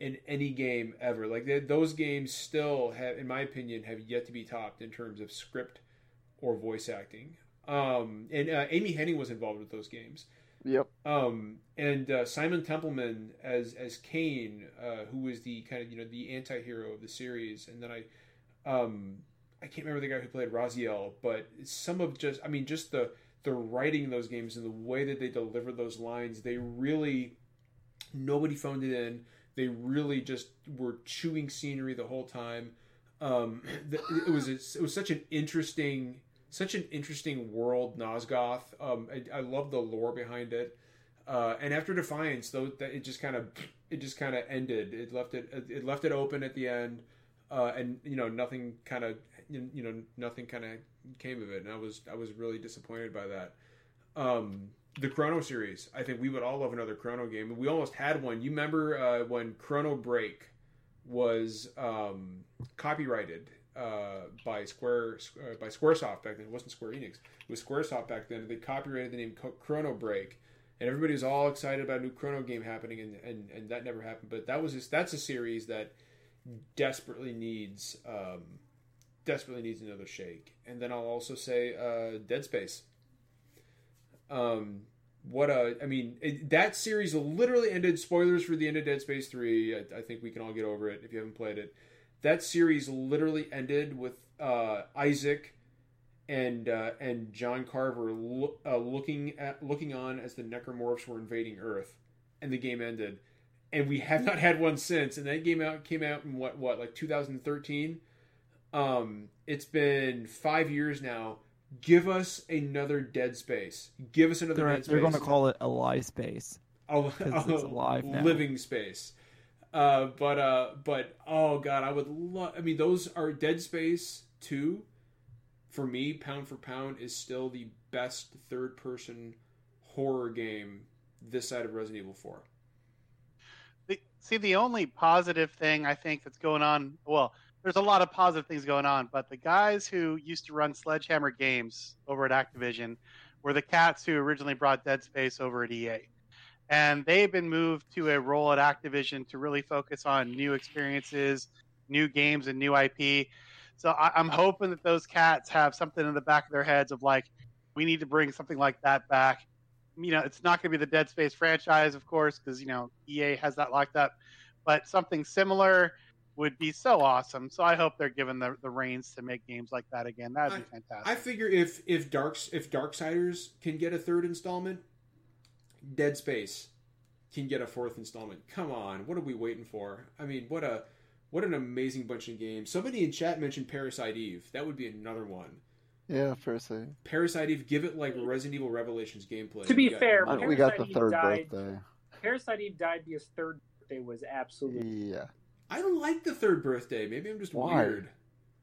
in any game ever. Like they, those games still have, in my opinion, have yet to be topped in terms of script or voice acting. Um, and uh, Amy Hennig was involved with those games. Yep. Um, and uh, Simon Templeman as as Kain, uh, who was the kind of you know the anti-hero of the series, and then I, um, I can't remember the guy who played Raziel, but some of just I mean just the the writing in those games and the way that they delivered those lines, they really nobody phoned it in. They really just were chewing scenery the whole time. Um, *clears throat* it was it was such an interesting such an interesting world, Nosgoth. Um, I, I love the lore behind it. Uh, and after Defiance, though, it just kind of it just kind of ended. It left it it left it open at the end, uh, and you know nothing kind of you know nothing kind of came of it. And I was I was really disappointed by that. Um, the Chrono series, I think we would all love another Chrono game. We almost had one. You remember uh, when Chrono Break was um, copyrighted uh, by Square uh, by SquareSoft back then. It wasn't Square Enix. It was SquareSoft back then. They copyrighted the name Chrono Break, and everybody was all excited about a new Chrono game happening, and, and, and that never happened. But that was just, that's a series that desperately needs um, desperately needs another shake. And then I'll also say uh, Dead Space. Um, what a I mean it, that series literally ended. Spoilers for the end of Dead Space Three. I, I think we can all get over it if you haven't played it. That series literally ended with uh, Isaac and uh, and John Carver lo- uh, looking at looking on as the Necromorphs were invading Earth, and the game ended. And we have not had one since. And that game out came out in what what like 2013. Um, it's been five years now. Give us another Dead Space. Give us another They're, Dead Space. they're going to call it a lie space. *laughs* a, 'cause it's alive now. living space. Uh, but uh, but oh god, I would love. I mean, those are Dead Space two. For me, pound for pound, is still the best third person horror game this side of Resident Evil Four. See, the only positive thing I think that's going on, well, there's a lot of positive things going on, but the guys who used to run Sledgehammer Games over at Activision were the cats who originally brought Dead Space over at EA. And they've been moved to a role at Activision to really focus on new experiences, new games, and new IP. So I, I'm hoping that those cats have something in the back of their heads of like, we need to bring something like that back you know, it's not going to be the Dead Space franchise, of course, because you know EA has that locked up. But something similar would be so awesome. So I hope they're given the, the reins to make games like that again. That'd be fantastic. I figure if if Darks if Darksiders can get a third installment, Dead Space can get a fourth installment. Come on, what are we waiting for? I mean, what a what an amazing bunch of games. Somebody in chat mentioned Parasite Eve. That would be another one. Yeah, Parasite. Parasite Eve, give it like Resident Evil Revelations gameplay. To be got- fair, Uh, we got the Eve third died. birthday. Parasite Eve died because third birthday was absolutely. Yeah. I don't like the third birthday. Maybe I'm just Why? weird.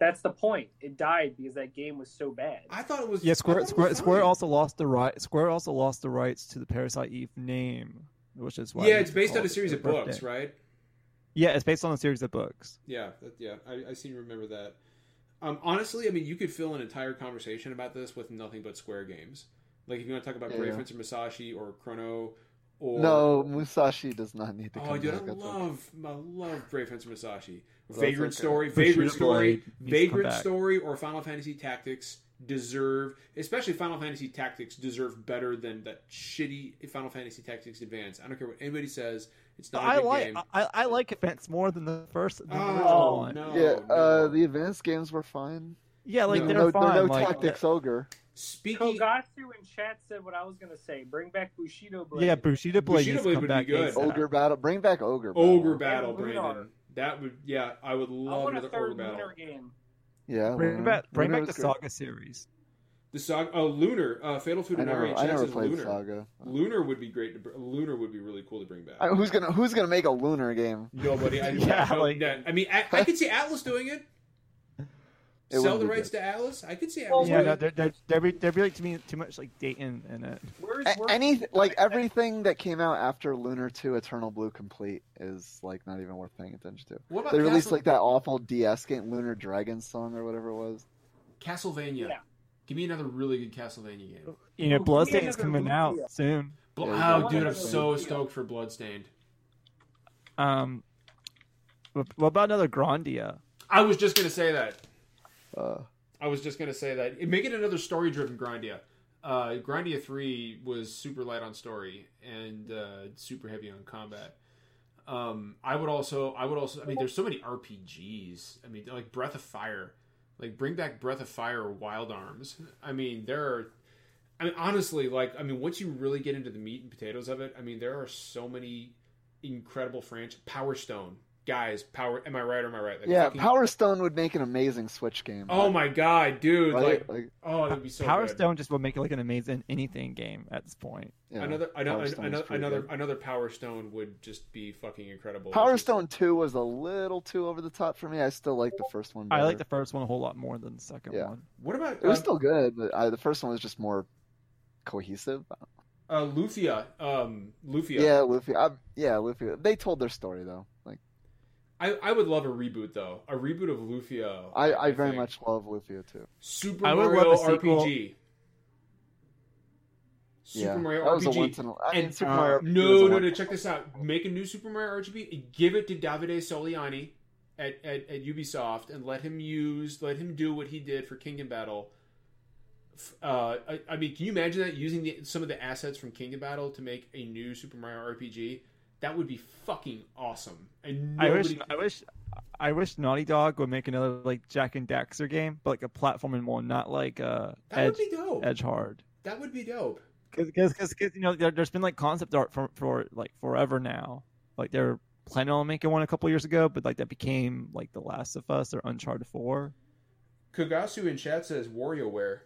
That's the point. It died because that game was so bad. I thought it was. Yeah, Square Square was Square also lost the right Square also lost the rights to the Parasite Eve name, which is why Yeah, it's based on a series of books, birthday. right? Yeah, it's based on a series of books. Yeah, that, yeah, I, I seem to remember that. Um, honestly, I mean, you could fill an entire conversation about this with nothing but Square games. Like if you want to talk about Yeah. Brave Fencer Musashi or Chrono, or No, Musashi does not need to come oh, dude, I back. That's love, I love Brave Fencer Musashi. That's Vagrant. Story, Bushido Vagrant Story, Blade needs to come Vagrant. Story, or Final Fantasy Tactics deserve, especially Final Fantasy Tactics deserve better than that shitty Final Fantasy Tactics Advance. I don't care what anybody says. It's not a I good like game. I, I like Advance more than the first the Oh, original one. no, yeah, no. uh, the advanced games were fine. Yeah, like No, they're no, fine. they're no like, tactics ogre. Speaking, Kogatsu in chat said what I was gonna say. Bring back Bushido Blade. Yeah, Bushido Blade Bushido Blade to come would be back. good. Ogre battle. Bring back ogre. Battle. Ogre Battle, And Lunar. Brandon. That would, yeah, I would I love want a another third Battle. Lunar game. Yeah. Bring Lunar. back bring back the good. Saga series. The Saga, oh, Lunar, uh, Fatal I Fudanari never, I never says played Lunar. Saga. Lunar would be great. To, br- Lunar would be really cool to bring back. I, who's gonna Who's gonna make a lunar game? Nobody. I, *laughs* Yeah, no, like- no, I mean, I, I could see Atlus doing it. It Sell the rights good. to Alice. I could see Well, Atlus Yeah, doing no, it. there there there be there be like to me too much like Dayton in it. Where's, where's Any like everything that came out after Lunar Two Eternal Blue Complete is like not even worth paying attention to. What about They released Castle- like that awful DS game, Lunar Dragon song or whatever it was. Castlevania? Yeah. Give me another really good Castlevania game. You know, Well, Bloodstained is another coming out soon. Bl- Yeah, oh, dude, I'm so stoked for Bloodstained. Um, what what about another Grandia? I was just gonna say that. I was just gonna say that. Make it another story-driven Grandia. Uh, Grandia Three was super light on story and uh, super heavy on combat. Um, I would also, I would also, I mean, there's so many RPGs. I mean, like Breath of Fire, like bring back Breath of Fire or Wild Arms. I mean, there are. I mean, honestly, like, I mean, once you really get into the meat and potatoes of it, I mean, there are so many incredible franchise. Power Stone, guys, Power. Am I right or am I right? Like, yeah, fucking- Power Stone would make an amazing Switch game. Oh my god, dude! Right? Like, Like, oh, that'd be so Power good. Stone just would make it like an amazing anything game at this point. yeah, another Power another Stone's another another, good. another Power Stone would just be fucking incredible. Power Stone Two was a little too over the top for me. I still like the first one. I like the first one a whole lot more than the second Yeah. one. What about It was uh, still good, but I, the first one was just more cohesive. uh, Lufia? Um, Lufia. Yeah, Luffy. I, yeah, Luffy. They told their story though. Like I, I would love a reboot though. A reboot of Lufia. I, I very think. much love Luffy too. Super I would Mario love a sequel. RPG. Super yeah, Mario that was RPG. a once in a. I mean, and Super uh, Mario. RPG was no, a no, once- no. Check this out. Make a new Super Mario RPG. Give it to Davide Soliani at, at, at Ubisoft, and let him use, let him do what he did for Kingdom Battle. Uh, I, I mean, can you imagine that using the, some of the assets from Kingdom Battle to make a new Super Mario RPG? That would be fucking awesome. And I wish I wish I wish Naughty Dog would make another like Jak and Daxter game, but like a platforming one, not like uh that Edge would be dope. Edge Hard. That would be dope. Because because you know there, there's been like concept art for for like forever now. Like they're planning on making one a couple years ago, but like that became like The Last of Us or Uncharted Four. Kagasu in chat says WarioWare.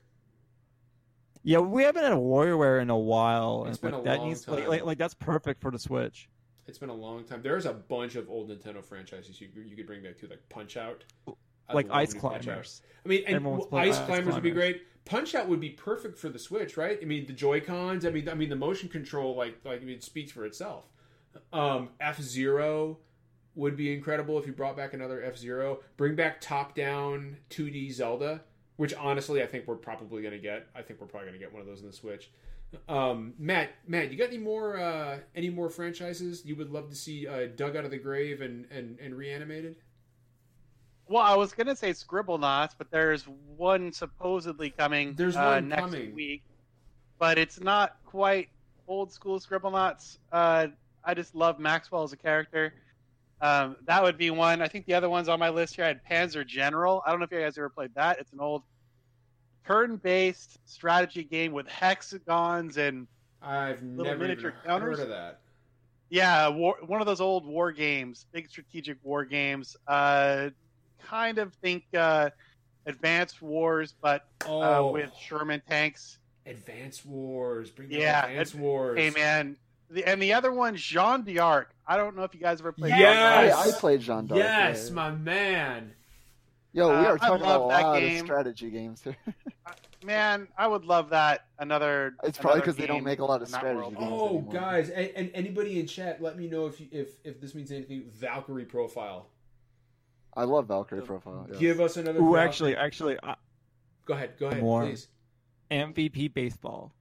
Yeah, we haven't had a WarioWare in a while. It's and, been like, a that long needs like, like like that's perfect for the Switch. It's been a long time. There's a bunch of old Nintendo franchises you, you could bring back too, like Punch Out. I'd like Ice a new Punch Out. Climbers. I mean, and Ice Ice Climbers would be great. Punch Out would be perfect for the Switch, right? I mean, the Joy Cons. I mean, I mean, the motion control, like, like I mean, it speaks for itself. Um, F Zero would be incredible if you brought back another F Zero. Bring back top-down 2D Zelda, which honestly I think we're probably going to get. I think we're probably going to get one of those in the Switch. Um, Matt, Matt, you got any more uh, any more franchises you would love to see uh, dug out of the grave and, and, and reanimated? Well, I was gonna say Scribblenauts, but there's one supposedly coming. There's uh, one next coming. week, but it's not quite old school Scribblenauts. Uh, I just love Maxwell as a character. Um, that would be one. I think the other ones on my list here I had Panzer General. I don't know if you guys ever played that. It's an old turn-based strategy game with hexagons and I've Little never miniature even counters? heard of that. Yeah, war, one of those old war games, big strategic war games. Uh, kind of think uh, Advanced Wars, but Oh, uh, with Sherman tanks. Advanced Wars. Bring back Yeah, Advance Wars. Hey man, The, and the other one, Jean d'Arc. I don't know if you guys ever played. Yes! Jean d'Arc. I, I played Jean d'Arc. yes, yeah. my man. Yo, we Uh, are I talking about a lot game. of strategy games here. *laughs* Man, I would love that. Another. It's probably because they don't make a lot of strategy games. Oh, anymore. guys, and, and anybody in chat, let me know if you, if if this means anything. Valkyrie profile. I love Valkyrie profile. yes. Give us another. Ooh, Val- actually, actually, uh, go ahead. Go ahead, More. please. MVP baseball.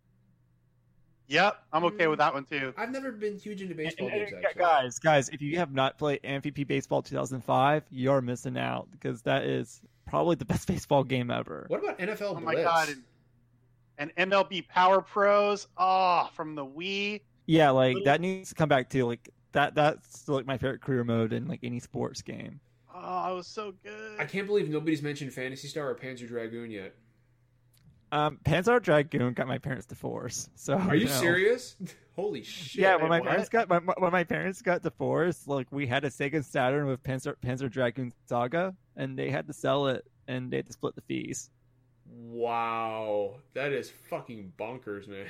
Yep, I'm okay with mm-hmm. that one too. I've never been huge into baseball And- games. and- Actually, guys, guys, if you have not played MVP Baseball 2005, you're missing out because that is probably the best *laughs* baseball game ever. What about NFL Oh Blitz? my god, and, and MLB Power Pros. Oh, from the Wii. Yeah, like Little- that needs to come back too. Like that, that's like my favorite career mode in like any sports game. Oh, it was so good. I can't believe nobody's mentioned Phantasy Star or Panzer Dragoon yet. Um, Panzer Dragoon got my parents divorced. So Are you know. serious? *laughs* Holy shit! Yeah, when my what? parents got my, when my parents got divorced, like we had a Sega Saturn with Panzer Panzer Dragoon Saga, and they had to sell it, and they had to split the fees. Wow, that is fucking bonkers, *laughs* man.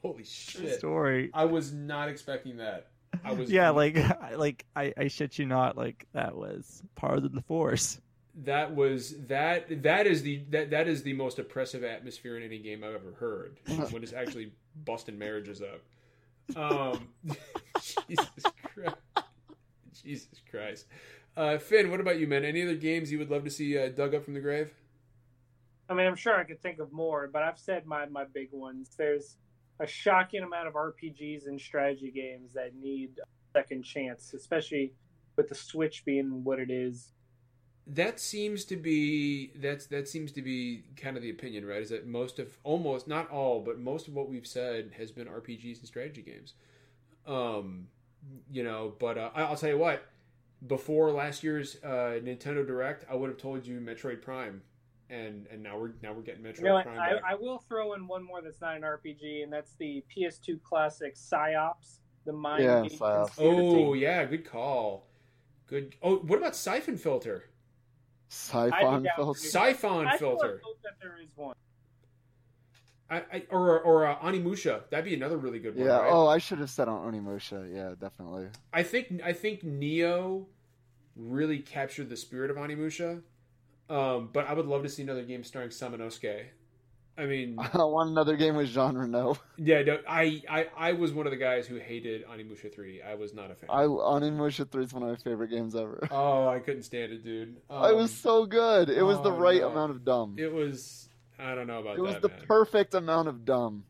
Holy shit! story. I was not expecting that. I was *laughs* Yeah, like I- like I, I shit you not, like that was part of the divorce. That was that that is the that that is the most oppressive atmosphere in any game I've ever heard *laughs* when it's actually busting marriages up. Um, *laughs* Jesus Christ, Jesus Christ. Uh, Finn, what about you, man? Any other games you would love to see uh, dug up from the grave? I mean, I'm sure I could think of more, but I've said my my big ones. There's a shocking amount of RPGs and strategy games that need a second chance, especially with the Switch being what it is. That seems to be that's that seems to be kind of the opinion, right? Is that most of almost not all, but most of what we've said has been RPGs and strategy games. Um, you know, but uh, I- I'll tell you what. Before last year's uh, Nintendo Direct, I would have told you Metroid Prime, and and now we're now we're getting Metroid You know. Prime. I, back. I will throw in one more that's not an RPG, and that's the PS2 classic Psi-Ops, the mind Yeah, game Psi-Ops. oh yeah, good call. Good. Oh, what about Siphon Filter? Siphon filter. for Siphon I still Filter. hope that there is one. I, I or or uh, Onimusha. That'd be another really good one. Yeah. right? Oh, I should have said on Onimusha. Yeah, definitely. I think I think Nioh really captured the spirit of Onimusha. Um, but I would love to see another game starring Samanosuke. I mean, *laughs* I don't want another game with Jean Reno. *laughs* yeah, no, I, I I was one of the guys who hated Onimusha three. I was not a fan. I Onimusha Three is one of my favorite games ever. *laughs* oh, I couldn't stand it, dude. Um, it was so good. It was the oh, right no. amount of dumb. It, It was. I don't know about was that. Was the man. perfect amount of dumb.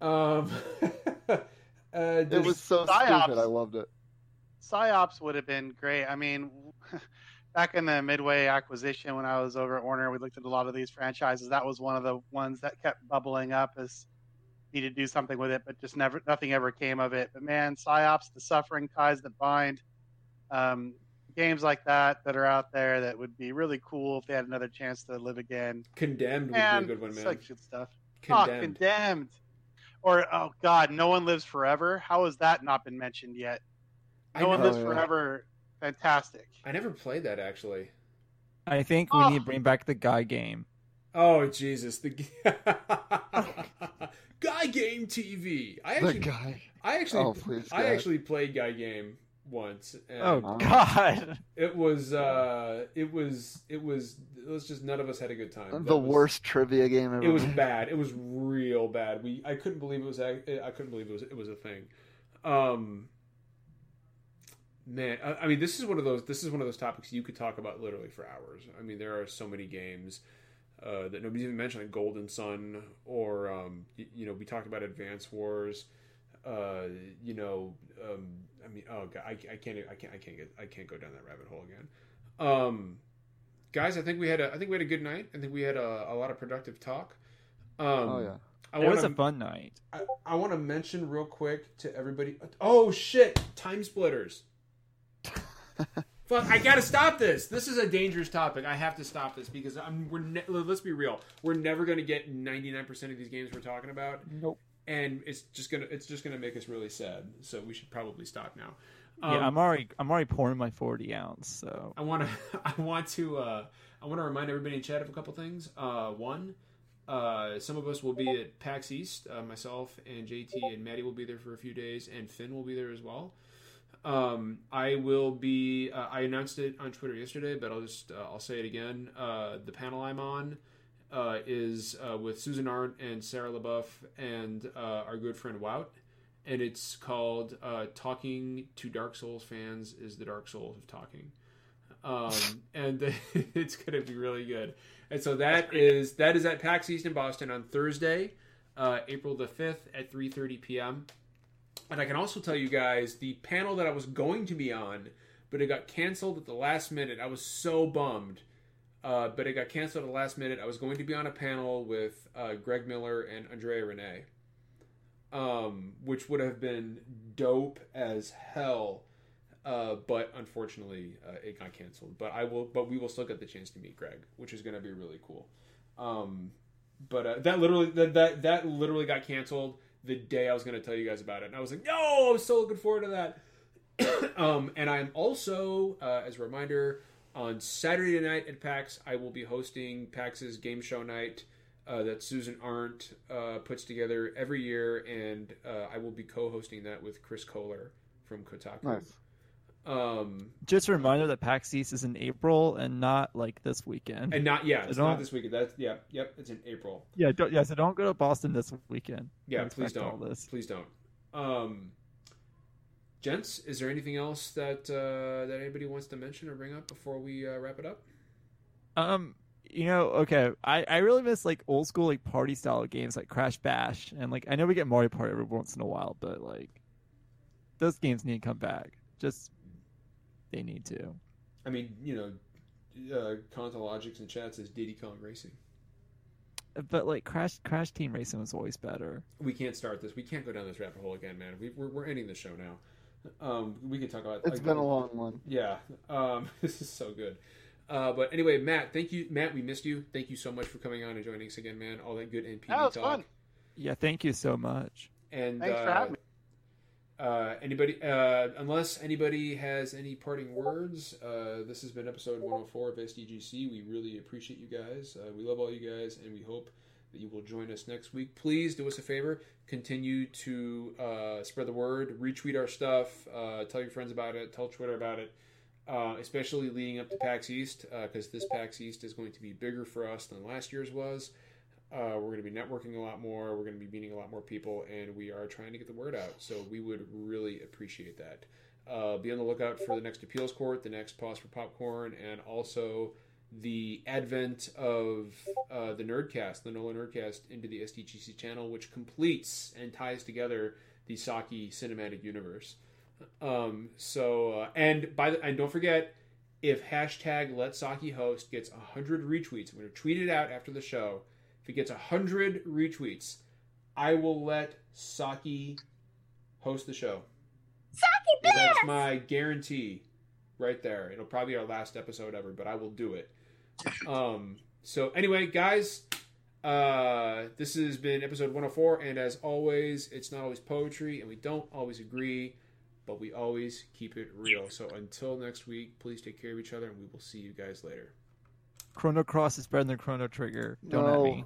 Um, uh, It was so Psi-Ops. stupid. I loved it. Psi-Ops would have been great. I mean, back in the Midway acquisition when I was over at Warner, we looked at a lot of these franchises. That was one of the ones that kept bubbling up as need to do something with it, but just never nothing ever came of it. But man, Psi-Ops, the suffering ties that bind, um, games like that that are out there that would be really cool if they had another chance to live again. Condemned would be a good one, man. such good stuff. Condemned. Oh, condemned. Or oh god, no one lives forever. How has that not been mentioned yet? No one lives yeah. forever. Fantastic. I never played that actually. I think we Oh. need to bring back the guy game. Oh Jesus, the *laughs* Guy Game TV. I The actually, guy. I actually, Oh, please, I God. actually played Guy Game once. And Oh God! it was, uh, it was, it was. It was just none of us had a good time. That The was- worst trivia game ever. It was bad. It was real bad. We, I couldn't believe it was. I couldn't believe it was. It was a thing. Um, man, I, I mean, this is one of those. This is one of those topics you could talk about literally for hours. I mean, there are so many games uh, that nobody's even mentioned, like Golden Sun, or um, you, you know, we talked about Advance Wars. Uh, you know, um, I mean, oh god, I, I can't, I can't, I can't get, I can't go down that rabbit hole again. Um, guys, I think we had a, I think we had a good night. I think we had a, a lot of productive talk. Um, Oh yeah. I it want was a fun night. I, I want to mention real quick to everybody. Oh shit! Time splitters. *laughs* Fuck! I gotta stop this. This is a dangerous topic. I have to stop this because I'm. We're. Ne- let's be real. We're never gonna get 99 percent of these games we're talking about, Nope. and it's just gonna. It's just gonna make us really sad. So we should probably stop now. yeah, Um, I'm already I'm already pouring my 40 ounce. So I want to. *laughs* I want to. Uh, I want to remind everybody in chat of a couple things. Uh, one, Uh, some of us will be at PAX East. Uh, myself and JT and Maddie will be there for a few days, and Finn will be there as well. Um, I will be. Uh, I announced it on Twitter yesterday, but I'll just uh, I'll say it again. Uh, the panel I'm on uh, is uh, with Susan Arendt and Sarah LeBoeuf and uh, our good friend Wout, and it's called uh, "Talking to Dark Souls Fans is the Dark Souls of Talking," um, *laughs* and *laughs* it's going to be really good. And so that is that is at PAX East in Boston on Thursday, uh, April the fifth at three thirty p.m. And I can also tell you guys the panel that I was going to be on, but it got canceled at the last minute. I was so bummed. Uh, but it got canceled at the last minute. I was going to be on a panel with uh, Greg Miller and Andrea Rene, um, which would have been dope as hell. Uh, but unfortunately, uh, it got canceled. But I will. But we will still get the chance to meet Greg, which is going to be really cool. Um, but uh, that literally that, that that literally got canceled the day I was going to tell you guys about it, and I was like, no, I'm so looking forward to that. *coughs* um, and I'm also, uh, as a reminder, on Saturday night at PAX, I will be hosting PAX's game show night uh, that Susan Arendt uh, puts together every year, and uh, I will be co-hosting that with Chris Kohler from Kotaku. Nice. Um, Just a reminder that PAX East is in April and not like this weekend. and not yeah, it's don't- this weekend. That's yeah, yep, it's in April. yeah, don't, yeah. So don't go to Boston this weekend. Yeah, please don't. this. Please don't. Um, gents, is there anything else that uh, that anybody wants to mention or bring up before we uh, wrap it up? Um, you know, okay, I, I really miss like old school like party style games like Crash Bash and like I know we get Mario Party every once in a while, but like those games need to come back. Just they need to. I mean, you know, uh, Contologics and chat says Diddy Kong Racing. But like Crash Crash Team Racing was always better. We can't start this. We can't go down this rabbit hole again, man. We, we're, we're ending the show now. Um, we can talk about. It's like, been a long one. Yeah, um, *laughs* this is so good. Uh, but anyway, Matt, thank you, Matt. We missed you. Thank you so much for coming on and joining us again, man. All that good NPD That talk. fun. Yeah, thank you so much. And Thanks uh, for having me. Uh, anybody, uh, unless anybody has any parting words, uh, this has been episode 104 of SDGC. We really appreciate you guys. Uh, we love all you guys, and we hope that you will join us next week. Please do us a favor. Continue to uh, spread the word, retweet our stuff, uh, tell your friends about it, tell Twitter about it, uh, especially leading up to PAX East, because this PAX East is going to be bigger for us than last year's was. Uh, we're going to be networking a lot more. We're going to be meeting a lot more people, and we are trying to get the word out. So we would really appreciate that. Uh, be on the lookout for the next appeals court, the next pause for popcorn, and also the advent of uh, the Nerdcast, the NOLA Nerdcast, into the SDGC channel, which completes and ties together the Saki cinematic universe. Um, so, uh, and by the and don't forget, if hashtag Let Saki Host gets hundred retweets, I'm going to tweet it out after the show. If it gets hundred retweets, I will let Saki host the show. Saki That's my guarantee, right there. It'll probably be our last episode ever, but I will do it. Um. So anyway, guys, uh, this has been episode 104, and as always, it's not always poetry, and we don't always agree, but we always keep it real. So until next week, please take care of each other, and we will see you guys later. Chrono Cross is better than Chrono Trigger. Don't No. at me.